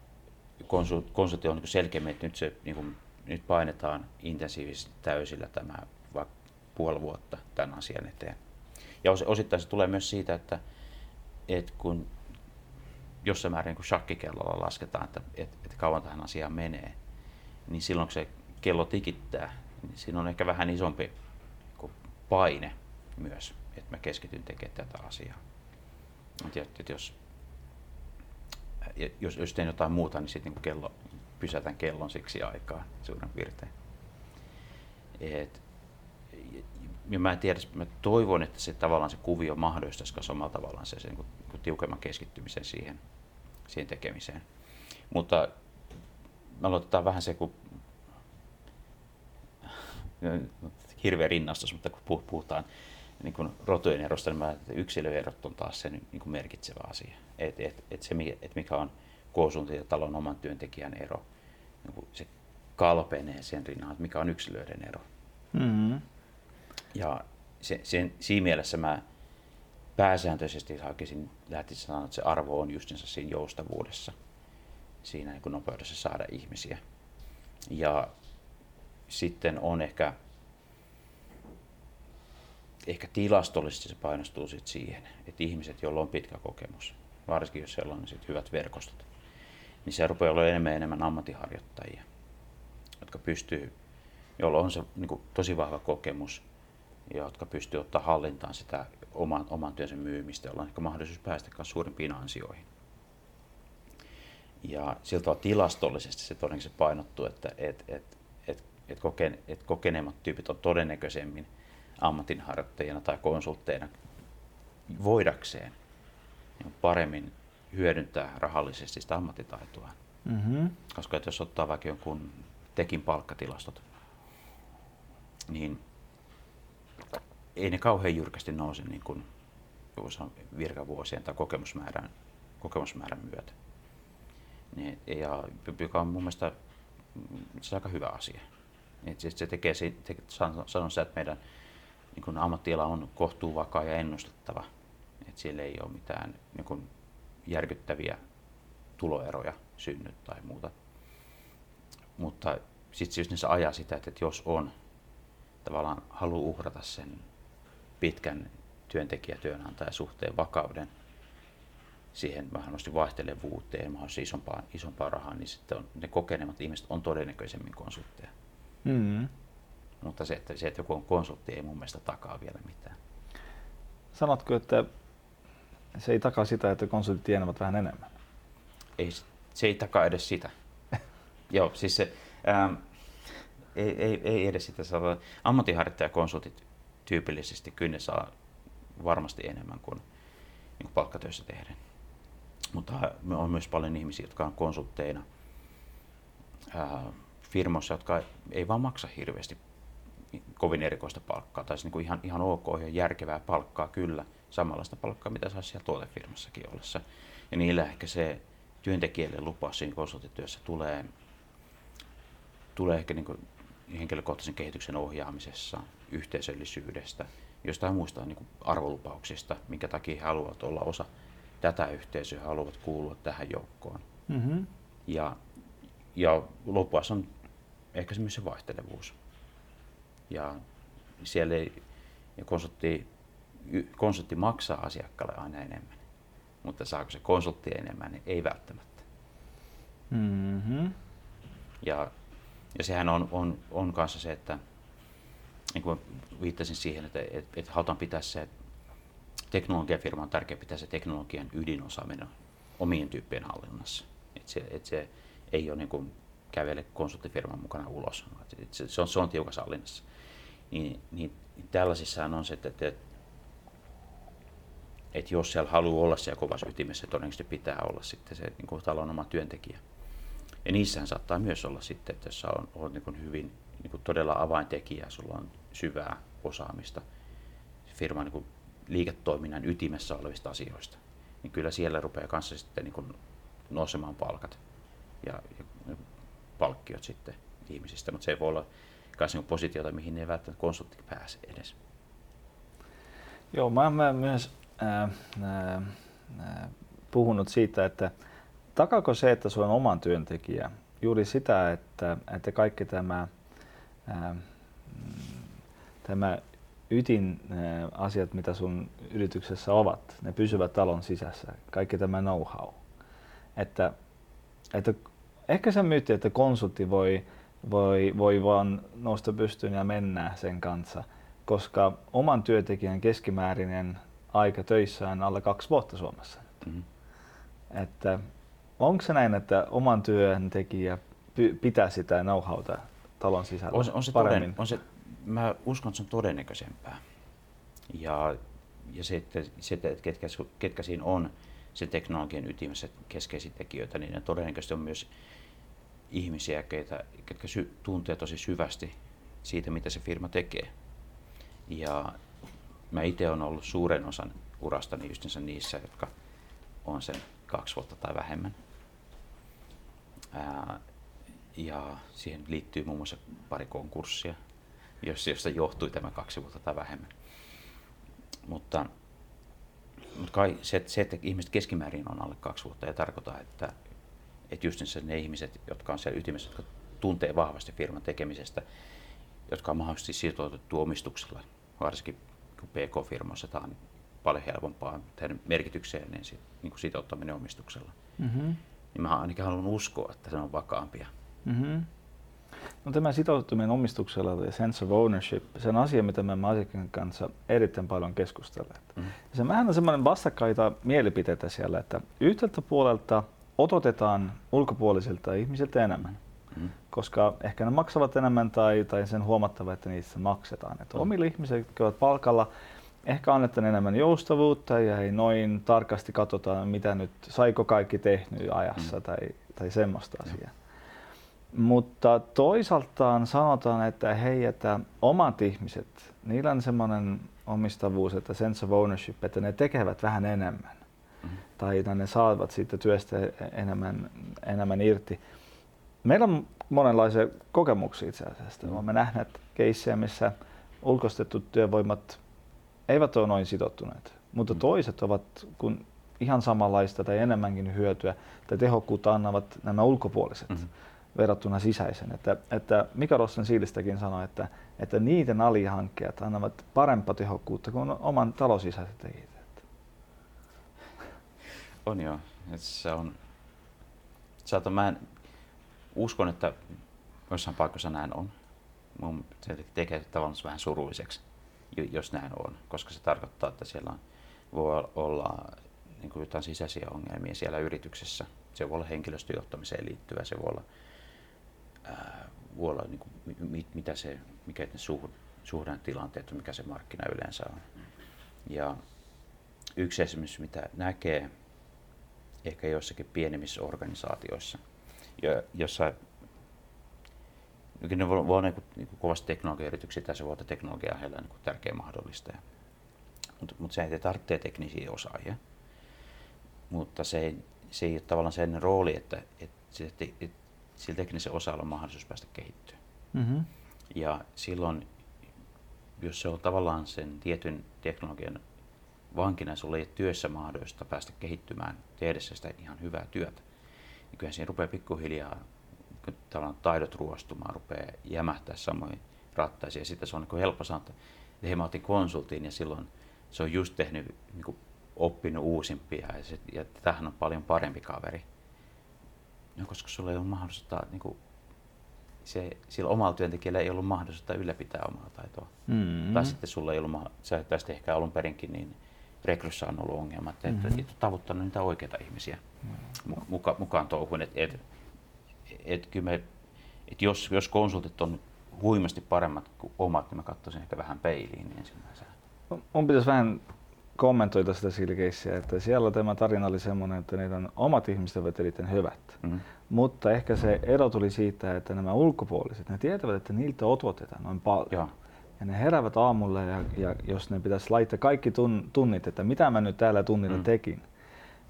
konsultti on niin selkeämmin, että nyt, se, niin kuin, nyt painetaan intensiivisesti täysillä tämä puoli vuotta tämän asian eteen. Ja osittain se tulee myös siitä, että, että kun jossain määrin kun shakkikellolla lasketaan, että, että, että kauan tähän asiaan menee, niin silloin kun se kello tikittää, niin siinä on ehkä vähän isompi paine myös, että mä keskityn tekemään tätä asiaa. Että jos, jos, jos teen jotain muuta, niin sitten niin kello, pysäytän kellon siksi aikaa suurin piirtein. Et, ja mä en tiedä, mä toivon, että se tavallaan se kuvio mahdollistaisi myös omalla tavallaan se, se niin kuin, niin tiukemman keskittymisen siihen, siihen tekemiseen. Mutta aloitetaan vähän se, kun hirveä rinnastus, mutta kun puhutaan niin kuin rotujen erosta, niin mä, yksilöerot on taas se niin kuin merkitsevä asia. Et, et, et se, et mikä on konsultin ja talon oman työntekijän ero, niin kuin se kalpenee sen rinnalla, että mikä on yksilöiden ero. Mm-hmm. Ja se, sen, siinä mielessä mä pääsääntöisesti hakisin, lähtisin sanoa, että se arvo on justinsa siinä joustavuudessa, siinä niin nopeudessa saada ihmisiä. Ja sitten on ehkä, ehkä tilastollisesti se painostuu sit siihen, että ihmiset, joilla on pitkä kokemus, varsinkin jos on sit hyvät verkostot, niin se rupeaa olla enemmän enemmän ammattiharjoittajia, jotka pystyy, joilla on se niin kuin, tosi vahva kokemus, ja jotka pystyy ottaa hallintaan sitä oman, oman työnsä myymistä, jolla on ehkä mahdollisuus päästä suurimpiin ansioihin. Ja siltä tilastollisesti se todennäköisesti painottuu, että et, et, et, et, koken, et kokeneemmat tyypit on todennäköisemmin ammatinharjoittajina tai konsultteina voidakseen paremmin hyödyntää rahallisesti sitä ammattitaitoa. Mm-hmm. Koska että jos ottaa vaikka jonkun tekin palkkatilastot, niin ei ne kauhean jyrkästi nouse niin kuin virkavuosien tai kokemusmäärän, kokemusmäärän myötä. Niin, ja joka on mun mielestä se aika hyvä asia. Et se tekee, se, sanon se, että meidän niin kun ammattila on kohtuu vakaa ja ennustettava. Et siellä ei ole mitään niin kun järkyttäviä tuloeroja synny tai muuta. Mutta sitten just se ajaa sitä, että jos on tavallaan halu uhrata sen pitkän työntekijä-työnantajasuhteen vakauden siihen mahdollisesti vaihtelevuuteen, mahdollisesti isompaan, isompaan rahaan, niin sitten on, ne kokeneemmat ihmiset on todennäköisemmin konsultteja. Mm. Mutta se että, se, että joku on konsultti, ei mun mielestä takaa vielä mitään. Sanotko, että se ei takaa sitä, että konsultit tienaavat vähän enemmän? Ei, se ei takaa edes sitä. Joo, siis se, ähm, ei, ei, ei edes sitä. Ammattiharjoittajakonsultit tyypillisesti kyllä saa varmasti enemmän kuin, niin kuin palkkatöissä tehdään. Mutta on myös paljon ihmisiä, jotka on konsultteina ää, firmoissa, jotka ei vaan maksa hirveästi kovin erikoista palkkaa, tai niin kuin ihan, ihan ok ja järkevää palkkaa kyllä, samanlaista palkkaa, mitä saisi siellä tuotefirmassakin ollessa. Ja niillä ehkä se työntekijälle lupaus siinä konsultityössä tulee, tulee ehkä niin kuin henkilökohtaisen kehityksen ohjaamisessa, yhteisöllisyydestä, jostain muista niin kuin arvolupauksista, minkä takia he haluavat olla osa tätä yhteisöä, haluavat kuulua tähän joukkoon. Mm-hmm. Ja, ja on ehkä se myös se vaihtelevuus. Ja siellä ei, ja konsultti, konsultti maksaa asiakkaalle aina enemmän, mutta saako se konsultti enemmän, niin ei välttämättä. Mm-hmm. Ja, ja sehän on, on, on kanssa se, että niin kuin viittasin siihen, että, että, että halutaan pitää se, teknologiafirma on tärkeää pitää se teknologian ydinosaaminen omien tyyppien hallinnassa. Että se, että se ei ole niin kuin kävele konsulttifirman mukana ulos. Se, se, on, se on tiukassa hallinnassa. Niin, niin tällaisissaan on se, että, että, että jos siellä haluaa olla siellä kovassa ytimessä, todennäköisesti pitää olla sitten se niin kuin talon oma työntekijä. Ja niissähän saattaa myös olla sitten, että jos on, on niin kuin hyvin niin kuin todella avaintekijä, sulla on syvää osaamista firman niin liiketoiminnan ytimessä olevista asioista, niin kyllä siellä rupeaa kanssa sitten niin kuin nousemaan palkat ja, ja palkkiot sitten ihmisistä, mutta se voi olla myös niin positiota, mihin ei välttämättä konsultti pääse edes. Joo, mä olen myös äh, äh, puhunut siitä, että takako se, että sulla on oman työntekijä, juuri sitä, että, että kaikki tämä, äh, tämä ydinasiat, mitä sun yrityksessä ovat, ne pysyvät talon sisässä, kaikki tämä know-how. Että, että ehkä se myytti, että konsultti voi, voi, voi vaan nousta pystyyn ja mennä sen kanssa, koska oman työntekijän keskimäärinen aika töissä on alle kaksi vuotta Suomessa. Mm-hmm. Että onko se näin, että oman työntekijä pitää sitä know-howta talon sisällä on, on se paremmin? Toden, on se, mä uskon, että se on todennäköisempää. Ja, ja se, että, se, että ketkä, ketkä siinä on se teknologian ytimessä keskeisiä tekijöitä, niin ne todennäköisesti on myös ihmisiä, keitä, ketkä sy, tuntee tosi syvästi siitä, mitä se firma tekee. Ja mä itse olen ollut suuren osan urastani justiinsa niissä, jotka on sen kaksi vuotta tai vähemmän. Ää, ja siihen liittyy muun muassa pari konkurssia, josta johtui tämä kaksi vuotta tai vähemmän. Mutta, mutta kai se, se, että ihmiset keskimäärin on alle kaksi vuotta, ei tarkoita, että, että just ne ihmiset, jotka on siellä ytimessä, jotka tuntee vahvasti firman tekemisestä, jotka on mahdollisesti sitoutettu omistuksella, varsinkin kun PK-firmassa tämä on paljon helpompaa tehdä merkitykseen niin, sit, niin kuin sitouttaminen omistuksella. Mm-hmm. Niin mä ainakin haluan uskoa, että se on vakaampia. Mm-hmm. No tämä sitoutuminen omistuksella ja sense of ownership, se on asia, mitä me asiakkaan kanssa erittäin paljon keskustelleet. Mm-hmm. Se vähän on semmoinen vastakkaita mielipiteitä siellä, että yhdeltä puolelta odotetaan ulkopuolisilta ihmisiltä enemmän. Mm. Koska ehkä ne maksavat enemmän tai, tai sen huomattava, että niissä maksetaan. Että mm. Omille ihmisille, jotka ovat palkalla, ehkä annetaan enemmän joustavuutta ja ei noin tarkasti katsota, mitä nyt, saiko kaikki tehnyt ajassa mm. tai, tai semmoista mm. asiaa. Mutta toisaaltaan sanotaan, että hei, että omat ihmiset, niillä on semmoinen omistavuus, että sense of ownership, että ne tekevät vähän enemmän. Tai ne saavat siitä työstä enemmän, enemmän irti. Meillä on monenlaisia kokemuksia itse asiassa. Mm. Olemme nähneet keissejä, missä ulkoistetut työvoimat eivät ole noin sitoutuneet, mutta mm. toiset ovat kun ihan samanlaista tai enemmänkin hyötyä tai tehokkuutta annavat nämä ulkopuoliset. Mm verrattuna sisäisen. Että, että Mika Rossen Siilistäkin sanoi, että, että niiden alihankkijat annavat parempaa tehokkuutta kuin oman talosisäiset tekijät. On joo. Et se on, saatan, mä en, uskon, että jossain paikassa näin on. Mun, se tekee tavallaan vähän surulliseksi, jos näin on, koska se tarkoittaa, että siellä on, voi olla niin kuin jotain sisäisiä ongelmia siellä yrityksessä. Se voi olla henkilöstöjohtamiseen liittyvä, se voi olla ää, voi olla niin kuin, mit, mitä se, mikä ne suh, suhdannetilanteet on, mikä se markkina yleensä on. Ja yksi esimerkiksi, mitä näkee ehkä joissakin pienemmissä organisaatioissa, jo, jossa ne voi, voi olla niin niin kovasti teknologiayrityksiä, tai se voi olla teknologia heillä niin tärkeä mahdollistaja. Mutta mut se ei tarvitse teknisiä osaajia. Mutta se ei, se ei ole tavallaan sen rooli, että, että, että, että sillä teknisellä osalla on mahdollisuus päästä kehittyä. Mm-hmm. Ja silloin, jos se on tavallaan sen tietyn teknologian vankina, sulla ei työssä mahdollista päästä kehittymään tehdessä sitä ihan hyvää työtä, niin kyllä siinä rupeaa pikkuhiljaa tavallaan taidot ruostumaan, rupeaa jämähtää samoin rattaisiin. Ja sitten se on niin helppo sanoa, että hei mä otin konsultiin ja silloin se on just tehnyt, niin kuin oppinut uusimpia ja, se, ja tähän on paljon parempi kaveri. No, koska sulla ei ole mahdollisuutta, niin kuin, se, sillä omalla työntekijällä ei ollut mahdollisuutta ylläpitää omaa taitoa. Mm-hmm. Tai sitten sulla ei ollut, sä tästä ehkä alun perinkin, niin rekryssä on ollut ongelma, että mm-hmm. et ole tavoittanut niitä oikeita ihmisiä mm-hmm. muka, mukaan touhuun. Et, et, et, me, et jos, jos konsultit on huimasti paremmat kuin omat, niin mä katsoisin ehkä vähän peiliin ensimmäisenä. Mun pitäisi vähän kommentoida sitä silkeissiä, että siellä tämä tarina oli semmoinen, että niiden omat ihmiset ovat erittäin hyvät. Mm-hmm. Mutta ehkä se ero tuli siitä, että nämä ulkopuoliset, ne tietävät, että niiltä ototetaan noin paljon. Joo. Ja ne heräävät aamulla ja, ja jos ne pitäisi laittaa kaikki tun, tunnit, että mitä mä nyt täällä tunnilla mm. tekin,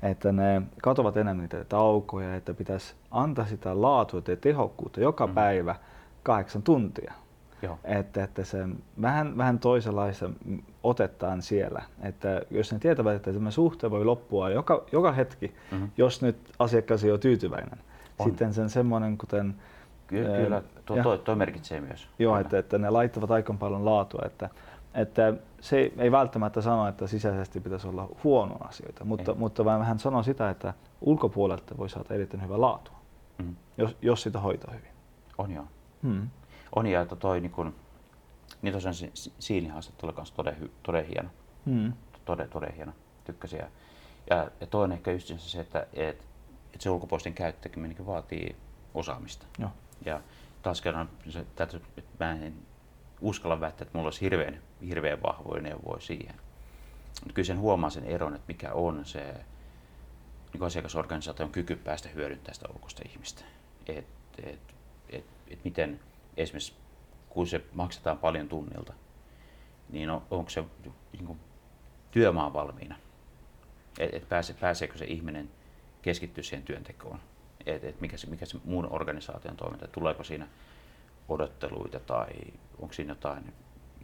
että ne katovat enemmän niitä taukoja, että pitäisi antaa sitä laatua ja tehokkuutta joka mm. päivä kahdeksan tuntia. Joo. Että, että se vähän, vähän toisenlaista otetaan siellä. Että jos ne tietävät, että tämä suhte voi loppua joka, joka hetki, mm-hmm. jos nyt asiakas ei ole tyytyväinen. On. Sitten sen semmoinen, kuten... Ky- kyllä, tuo, toi, toi merkitsee myös. Joo, että, että ne laittavat aika paljon laatua. Että että se ei välttämättä sano, että sisäisesti pitäisi olla huono asioita, mutta, mutta vaan vähän sanoo sitä, että ulkopuolelta voi saada erittäin hyvää laatua, mm. jos, jos sitä hoitaa hyvin. On joo. Mm. On ja että toi niin kun, niin tosiaan siilihaastattelu kanssa todella, todella hieno. Mm. Todella, todella hieno. Tykkäsin. Ja, ja, ja toinen ehkä just se, että et, et se ulkopuolisten käyttäminen niin vaatii osaamista. Joo. Ja taas kerran, että mä en uskalla väittää, että mulla olisi hirveän, hirveän vahvoja neuvoja siihen. Mutta kyllä sen huomaa sen eron, että mikä on se niin asiakasorganisaation kyky päästä hyödyntämään sitä ulkoista ihmistä. Et, et, et, et miten esimerkiksi kun se maksetaan paljon tunnilta, niin on, onko se niin kuin, työmaa valmiina? Et, et pääse, pääseekö se ihminen keskittyä siihen työntekoon? Et, et mikä, se, mikä se muun organisaation toiminta, tuleeko siinä odotteluita tai onko siinä jotain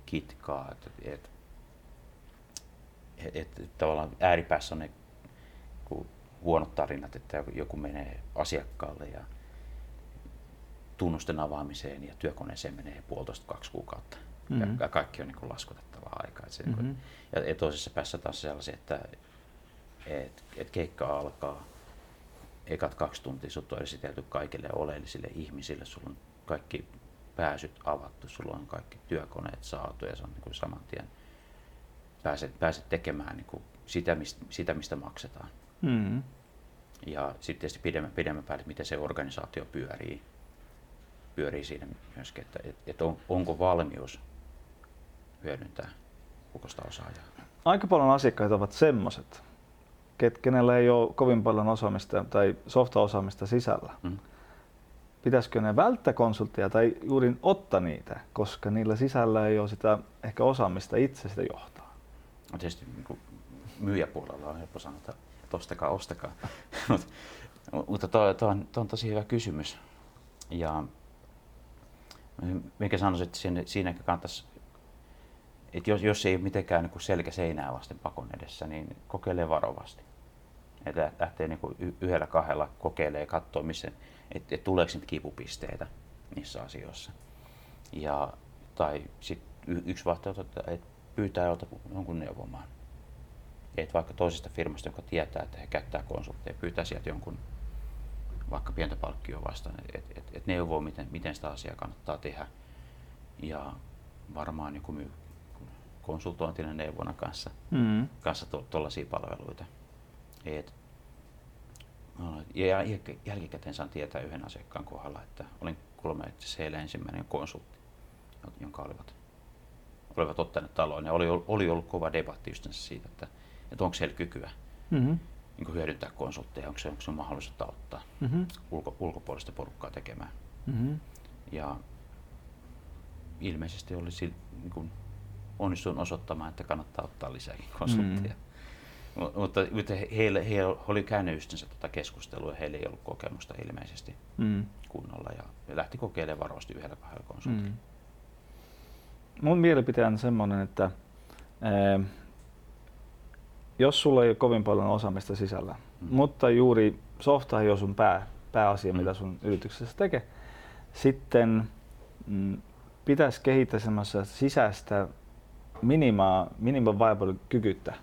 kitkaa, että et, et, et, et, tavallaan ääripäässä on ne huonot tarinat, että joku menee asiakkaalle ja tunnusten avaamiseen ja työkoneeseen menee puolitoista kaksi kuukautta. Mm-hmm. Ja kaikki on niin laskutettavaa aikaa. Se, mm-hmm. ja toisessa päässä taas sellaisia, että et, et keikka alkaa, ekat kaksi tuntia sut on esitelty kaikille oleellisille ihmisille, sulla on kaikki pääsyt avattu, sulla on kaikki työkoneet saatu ja se on niin kuin saman tien pääset, pääset tekemään niin kuin sitä, mistä, sitä, mistä maksetaan. Mm. Ja sitten tietysti pidemmän, pidemmän päälle, miten se organisaatio pyörii, pyörii siinä myöskin, että et, et on, onko valmius hyödyntää kukosta osaajaa. Aika paljon asiakkaita ovat semmoiset, kenellä ei ole kovin paljon osaamista tai softa-osaamista sisällä. Mm pitäisikö ne välttää konsulttia tai juuri ottaa niitä, koska niillä sisällä ei ole sitä ehkä osaamista itse sitä johtaa? No tietysti niin myyjäpuolella on helppo sanoa, että ostakaa, ostakaa. Mutta tuo, tuo, on, tuo on tosi hyvä kysymys. Ja mikä sanoisin, että siinä, siinä kannattaisi, että jos, jos ei ole mitenkään niin selkä seinää vasten pakon edessä, niin kokeilee varovasti. Että lähtee niin yhdellä kahdella kokeilee ja katsoo, missä, että et tuleeko niitä kipupisteitä niissä asioissa. Ja, tai sitten yksi vaihtoehto, että et pyytää jonkun neuvomaan. Et vaikka toisesta firmasta, joka tietää, että he käyttää konsultteja, pyytää sieltä jonkun vaikka pientä palkkioa vastaan, että et, et neuvoo, miten, miten sitä asiaa kannattaa tehdä. Ja varmaan joku myy konsultointinen neuvona kanssa, mm. kanssa tuollaisia palveluita. Et ja jälkikäteen saan tietää yhden asiakkaan kohdalla, että olin kuulemma itse heille ensimmäinen konsultti, jonka olivat, olivat ottaneet taloon. Ja oli, oli ollut kova debatti just siitä, että, että onko heillä kykyä mm-hmm. niin hyödyntää konsultteja, onko se, onko se mahdollisuutta ottaa mm-hmm. ulko, ulkopuolista porukkaa tekemään. Mm-hmm. Ja ilmeisesti oli niin kuin onnistuin osoittamaan, että kannattaa ottaa lisääkin konsultteja. Mm-hmm. Mutta, mutta heille, he oli käynyt ystänsä tätä keskustelua ja heillä ei ollut kokemusta ilmeisesti mm. kunnolla ja lähti kokeilemaan varovasti yhdellä kahdella konsultilla. Mm. Mun mielipite on semmoinen, että ee, jos sulla ei ole kovin paljon osaamista sisällä, mm. mutta juuri softa ei ole sun pää, pääasia, mm. mitä sun yrityksessä tekee, sitten mm, pitäisi kehittää semmoista sisäistä minimaa, minimum viable kykyttä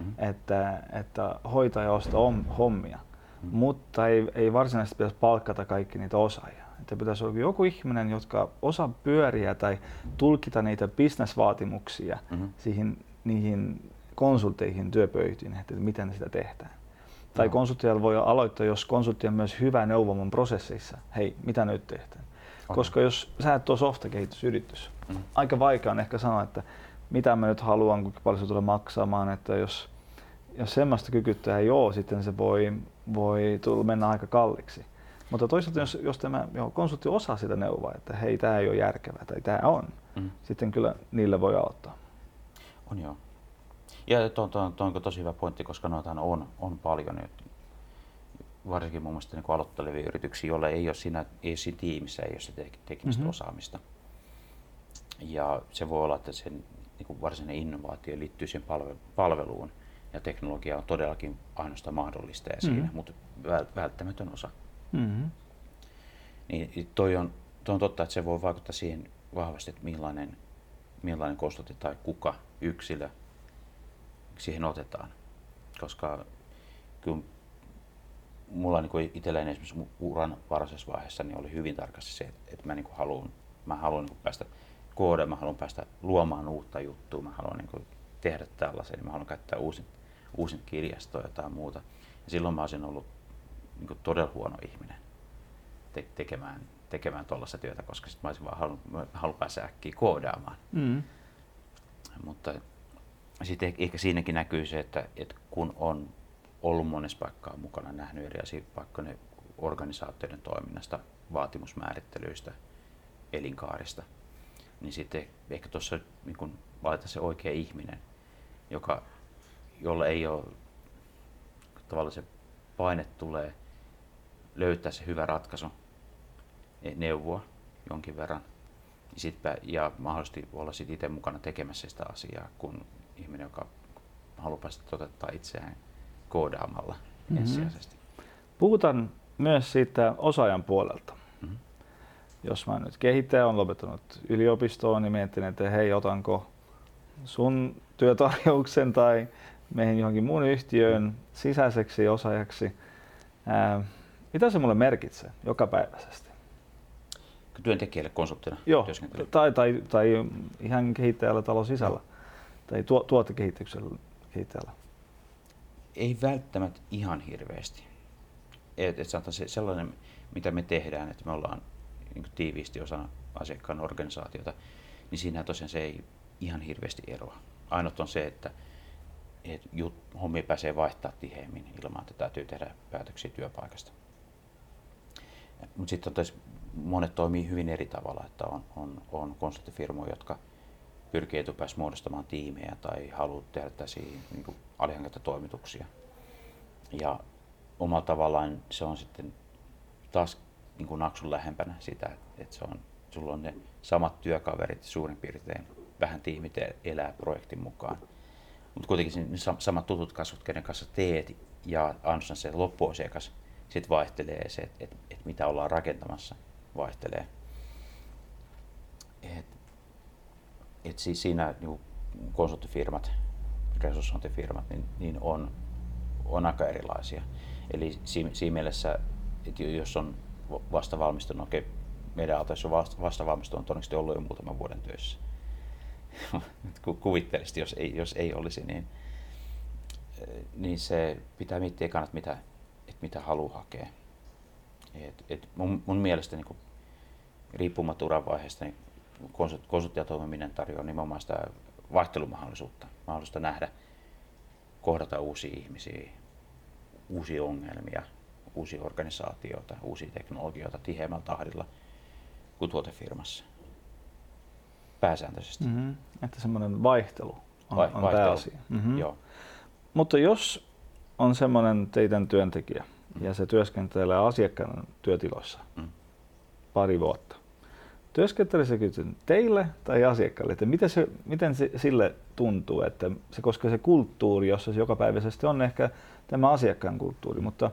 mm-hmm. että, että hoitaa ja ostaa hommia. Mm-hmm. Mutta ei, ei varsinaisesti pitäisi palkata kaikki niitä osaajia. Että pitäisi olla joku ihminen, jotka osaa pyöriä tai tulkita niitä bisnesvaatimuksia mm-hmm. siihen, niihin konsultteihin, työpöytiin, että miten sitä tehdään. Tai no. konsulttia voi aloittaa, jos konsultti on myös hyvä neuvoman prosesseissa. Hei, mitä nyt tehdään? Okay. Koska jos sä et ole softakehitysyritys, mm-hmm. aika vaikea on ehkä sanoa, että mitä mä nyt haluan, kuinka paljon se tulee maksamaan, että jos, jos semmoista kykyttä ei ole, sitten se voi, voi tulla mennä aika kalliksi. Mutta toisaalta jos, jos tämä jo, konsultti osaa sitä neuvoa, että hei, tämä ei ole järkevää tai tämä on, mm. sitten kyllä niillä voi auttaa. On joo. Ja tuo, tuo, tuo on tosi hyvä pointti, koska noita on, on paljon, varsinkin mun mielestä niin aloittelevia yrityksiä, joilla ei ole siinä, ei siinä tiimissä ei ole sitä teknistä mm-hmm. osaamista. Ja se voi olla, että sen niin kuin varsinainen innovaatio liittyy siihen palveluun ja teknologia on todellakin ainoastaan mahdollista ja mm-hmm. siinä, mutta välttämätön osa. Mm-hmm. Niin toi on, toi on totta, että se voi vaikuttaa siihen vahvasti, että millainen, millainen konsultti tai kuka yksilö siihen otetaan. Koska kyllä mulla niin itselleen esimerkiksi uran varhaisessa vaiheessa niin oli hyvin tarkasti se, että mä niin haluan, mä haluan niin päästä koodaan, mä haluan päästä luomaan uutta juttua, mä haluan niin tehdä tällaisen, niin mä haluan käyttää uusin, uusin kirjastoa tai muuta. Ja silloin mä olisin ollut niin todella huono ihminen te- tekemään, tekemään tuollaista työtä, koska sit mä olisin vaan halunnut, haluan päästä äkkiä koodaamaan. Mm. Mutta sitten ehkä siinäkin näkyy se, että, että kun on ollut monessa paikkaa mukana, nähnyt eri asioita, vaikka ne organisaatioiden toiminnasta, vaatimusmäärittelyistä, elinkaarista, niin sitten ehkä tuossa niin valita se oikea ihminen, joka, jolla ei ole tavallaan se paine tulee löytää se hyvä ratkaisu, e, neuvoa jonkin verran ja, ja mahdollisesti olla sitten itse mukana tekemässä sitä asiaa, kun ihminen, joka haluaa päästä toteuttaa itseään koodaamalla mm-hmm. ensisijaisesti. Puhutaan myös siitä osaajan puolelta. Jos mä nyt kehittäjä on lopettanut yliopistoon, niin mietin, että hei, otanko sun työtarjouksen tai meihin johonkin muun yhtiöön sisäiseksi osaajaksi. Ää, mitä se mulle merkitsee jokapäiväisesti? Työntekijälle konsulttina Joo, tai, tai, tai ihan kehittäjällä talon sisällä no. tai tuo, tuotekehityksellä kehittäjällä ei välttämättä ihan hirveästi. Et, et se sellainen, mitä me tehdään, että me ollaan niin tiiviisti osana asiakkaan organisaatiota, niin siinä tosiaan se ei ihan hirveästi eroa. Ainut on se, että, että jut, hommia pääsee vaihtaa tiheemmin ilman, että täytyy tehdä päätöksiä työpaikasta. Mutta sitten monet toimii hyvin eri tavalla, että on, on, on konsulttifirmoja, jotka pyrkii etupäässä muodostamaan tiimejä tai haluaa tehdä tällaisia niin alihankintatoimituksia. Ja omalla tavallaan se on sitten taas niin kuin naksun lähempänä sitä, että se on, sulla on ne samat työkaverit suurin piirtein, vähän tiimit elää projektin mukaan. Mutta kuitenkin ne samat tutut kasvot, kenen kanssa teet ja ainoastaan se loppuasiakas sitten vaihtelee se, että et, et mitä ollaan rakentamassa, vaihtelee. Et et siis siinä niin konsulttifirmat, resurssointifirmat, niin, niin on, on aika erilaisia. Eli siinä, siinä mielessä, että jos on vasta valmistunut, okei, meidän autoissa on vasta, valmistunut, on ollut jo muutaman vuoden töissä. Kuvittelisit, jos ei, jos ei olisi, niin, niin se pitää miettiä kannat, mitä, että mitä haluaa hakea. Et, et mun, mun mielestä niin riippumatta uran vaiheesta, niin konsulttiatoimiminen tarjoaa nimenomaan sitä vaihtelumahdollisuutta, mahdollisuutta nähdä, kohdata uusia ihmisiä, uusia ongelmia, uusia organisaatioita, uusia teknologioita tiheämmällä tahdilla kuin tuotefirmassa. Pääsääntöisesti. Mm-hmm. Että semmoinen vaihtelu on, Vai, on vaihtelu. pääasia. Mm-hmm. Joo. Mutta jos on semmoinen teidän työntekijä mm-hmm. ja se työskentelee asiakkaan työtiloissa mm-hmm. pari vuotta, Työskentelisikö teille tai asiakkaalle, että miten, se, miten se sille tuntuu, että se koskee se kulttuuri, jossa se jokapäiväisesti on ehkä tämä asiakkaan kulttuuri, mutta,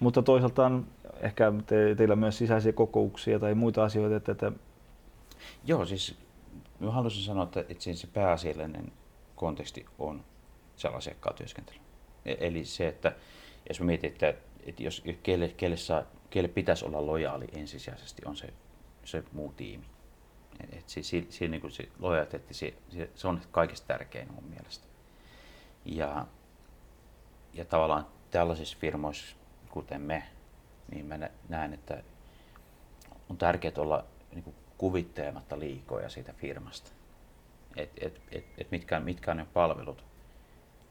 mutta toisaalta on ehkä te, teillä myös sisäisiä kokouksia tai muita asioita, että, että Joo, siis mä haluaisin sanoa, että, että se pääasiallinen konteksti on se asiakkaan työskentely. E, eli se, että jos mä mietin, että, että jos kelle, kelle, saa, kelle pitäisi olla lojaali ensisijaisesti, on se se muu tiimi. Et se, se, se, niin se lojaliteetti, se, se, se on kaikista tärkein mun mielestä. Ja, ja tavallaan tällaisissa firmoissa, kuten me, niin mä näen, että on tärkeää olla niin kuin kuvittelematta liikoja siitä firmasta. Et, et, et, et mitkä, mitkä on ne palvelut,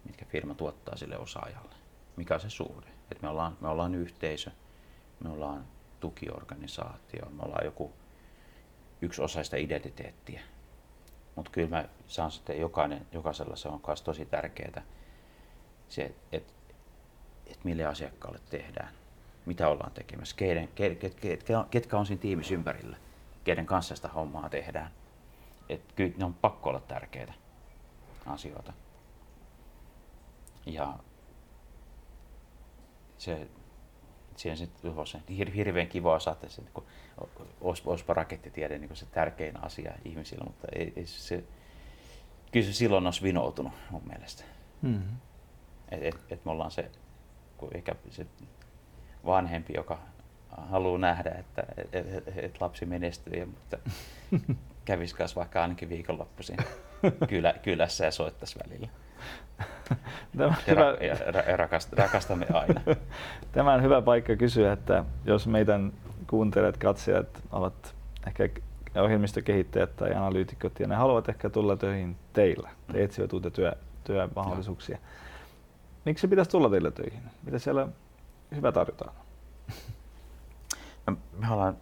mitkä firma tuottaa sille osaajalle. Mikä on se suhde. Et me, ollaan, me ollaan yhteisö, me ollaan tukiorganisaatio, me ollaan joku yksi osa sitä identiteettiä. Mutta kyllä mä saan sitten jokainen, jokaisella se on myös tosi tärkeää, se, että et mille asiakkaalle tehdään, mitä ollaan tekemässä, keiden, ket, ket, ketkä, ketkä on siinä tiimissä ympärillä, keiden kanssa sitä hommaa tehdään. Et kyllä ne on pakko olla tärkeitä asioita. Ja se, siihen sitten se hirveän kiva saada se, kun OSPA rakettitiede niin se tärkein asia ihmisillä, mutta ei, ei se, kyllä se silloin olisi vinoutunut mun mielestä. Mm-hmm. Et, et, et me ollaan se, kun ehkä se vanhempi, joka haluaa nähdä, että et, et, et lapsi menestyy, mutta kävisi kanssa vaikka ainakin viikonloppuisin kylä, kylässä ja soittaisi välillä. Tämä on Ja, hyvä, ra, ja ra, rakast, rakastamme aina. tämä on hyvä paikka kysyä, että jos meidän kuuntelijat, katsojat ovat ehkä ohjelmistokehittäjät tai analyytikot ja ne haluavat ehkä tulla töihin teillä, te etsivät uutta työ, työmahdollisuuksia. Miksi se pitäisi tulla teille töihin? Mitä siellä hyvä tarjotaan? No, me ollaan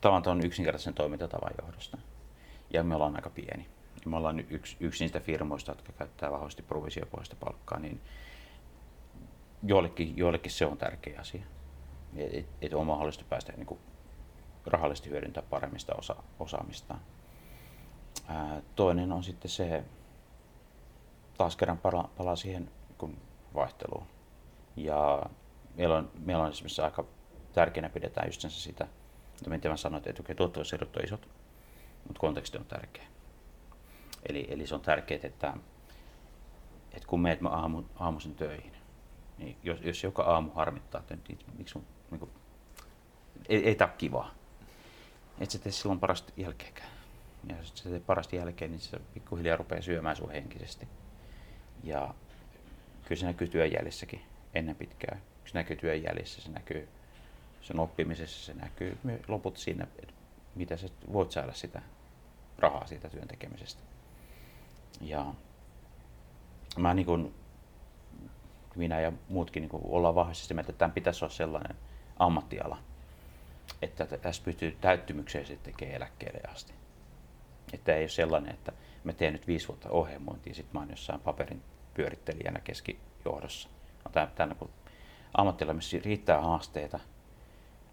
tavan yksinkertaisen toimintatavan johdosta. Ja me ollaan aika pieni. Ja me ollaan yksi, yksi niistä firmoista, jotka käyttää vahvasti provisiopohjaista palkkaa, niin joillekin, joillekin se on tärkeä asia. Että et on mahdollista päästä niin kuin, rahallisesti hyödyntää paremmista osa, osaamistaan. Ää, toinen on sitten se, taas kerran pala, palaa siihen kun vaihteluun. Ja meillä on, meillä on esimerkiksi aika tärkeänä pidetään just sitä, että miten mä sanoin, että okay, tuottavuuserot on isot, mutta konteksti on tärkeä. Eli, eli se on tärkeää, että, että kun meet mä aamu, aamuisin töihin, niin jos, jos joka aamu harmittaa, että nyt, miksi mun, niin kuin, ei, ei tämä ole kivaa, et sä tee silloin parasta jälkeenkään. Ja jos sä teet parasta jälkeen, niin se pikkuhiljaa rupeaa syömään sun henkisesti. Ja kyllä se näkyy työnjäljessäkin ennen pitkää. Se näkyy työnjäljissä, se näkyy sen oppimisessa, se näkyy loput siinä, että mitä sä voit saada sitä rahaa siitä työn tekemisestä. Ja mä niin kuin, minä ja muutkin niin kuin ollaan vahvasti sitä mieltä, että tämän pitäisi olla sellainen ammattiala, että tässä pystyy täyttymykseen sitten tekemään eläkkeelle asti. Että ei ole sellainen, että mä teen nyt viisi vuotta ohjelmointia sitten mä oon jossain paperin pyörittelijänä keskijohdossa. No, tänne, kun ammattilla missä riittää haasteita,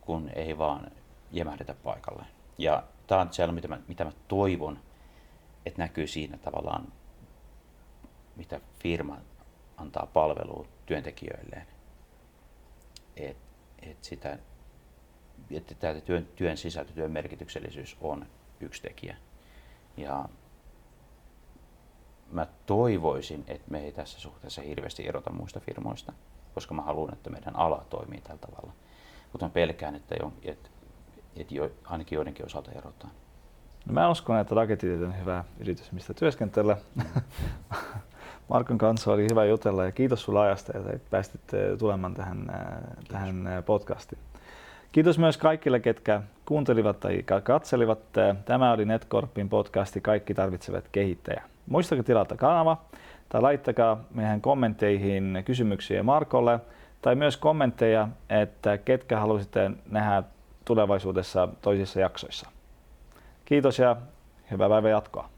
kun ei vaan jämähdetä paikalle. Ja tämä on siellä, mitä mä, mitä mä toivon, että näkyy siinä tavallaan, mitä firma antaa palvelua työntekijöilleen. Että et sitä, että työn, työn sisältö, työn merkityksellisyys on yksi tekijä. Ja mä toivoisin, että me ei tässä suhteessa hirveästi erota muista firmoista, koska mä haluan, että meidän ala toimii tällä tavalla. Mutta mä pelkään, että, jo, että, että jo, ainakin joidenkin osalta erotaan. No mä uskon, että Raketiteet on hyvä yritys, mistä työskentellä. Markon kanssa oli hyvä jutella ja kiitos sulla ajasta, että päästit tulemaan tähän, tähän podcastiin. Kiitos myös kaikille, ketkä kuuntelivat tai katselivat. Tämä oli Netcorpin podcasti Kaikki tarvitsevat kehittäjä. Muistakaa tilata kanava tai laittakaa meidän kommentteihin kysymyksiä Markolle tai myös kommentteja, että ketkä haluaisitte nähdä tulevaisuudessa toisissa jaksoissa. Kiitos ja hyvää päivän jatkoa.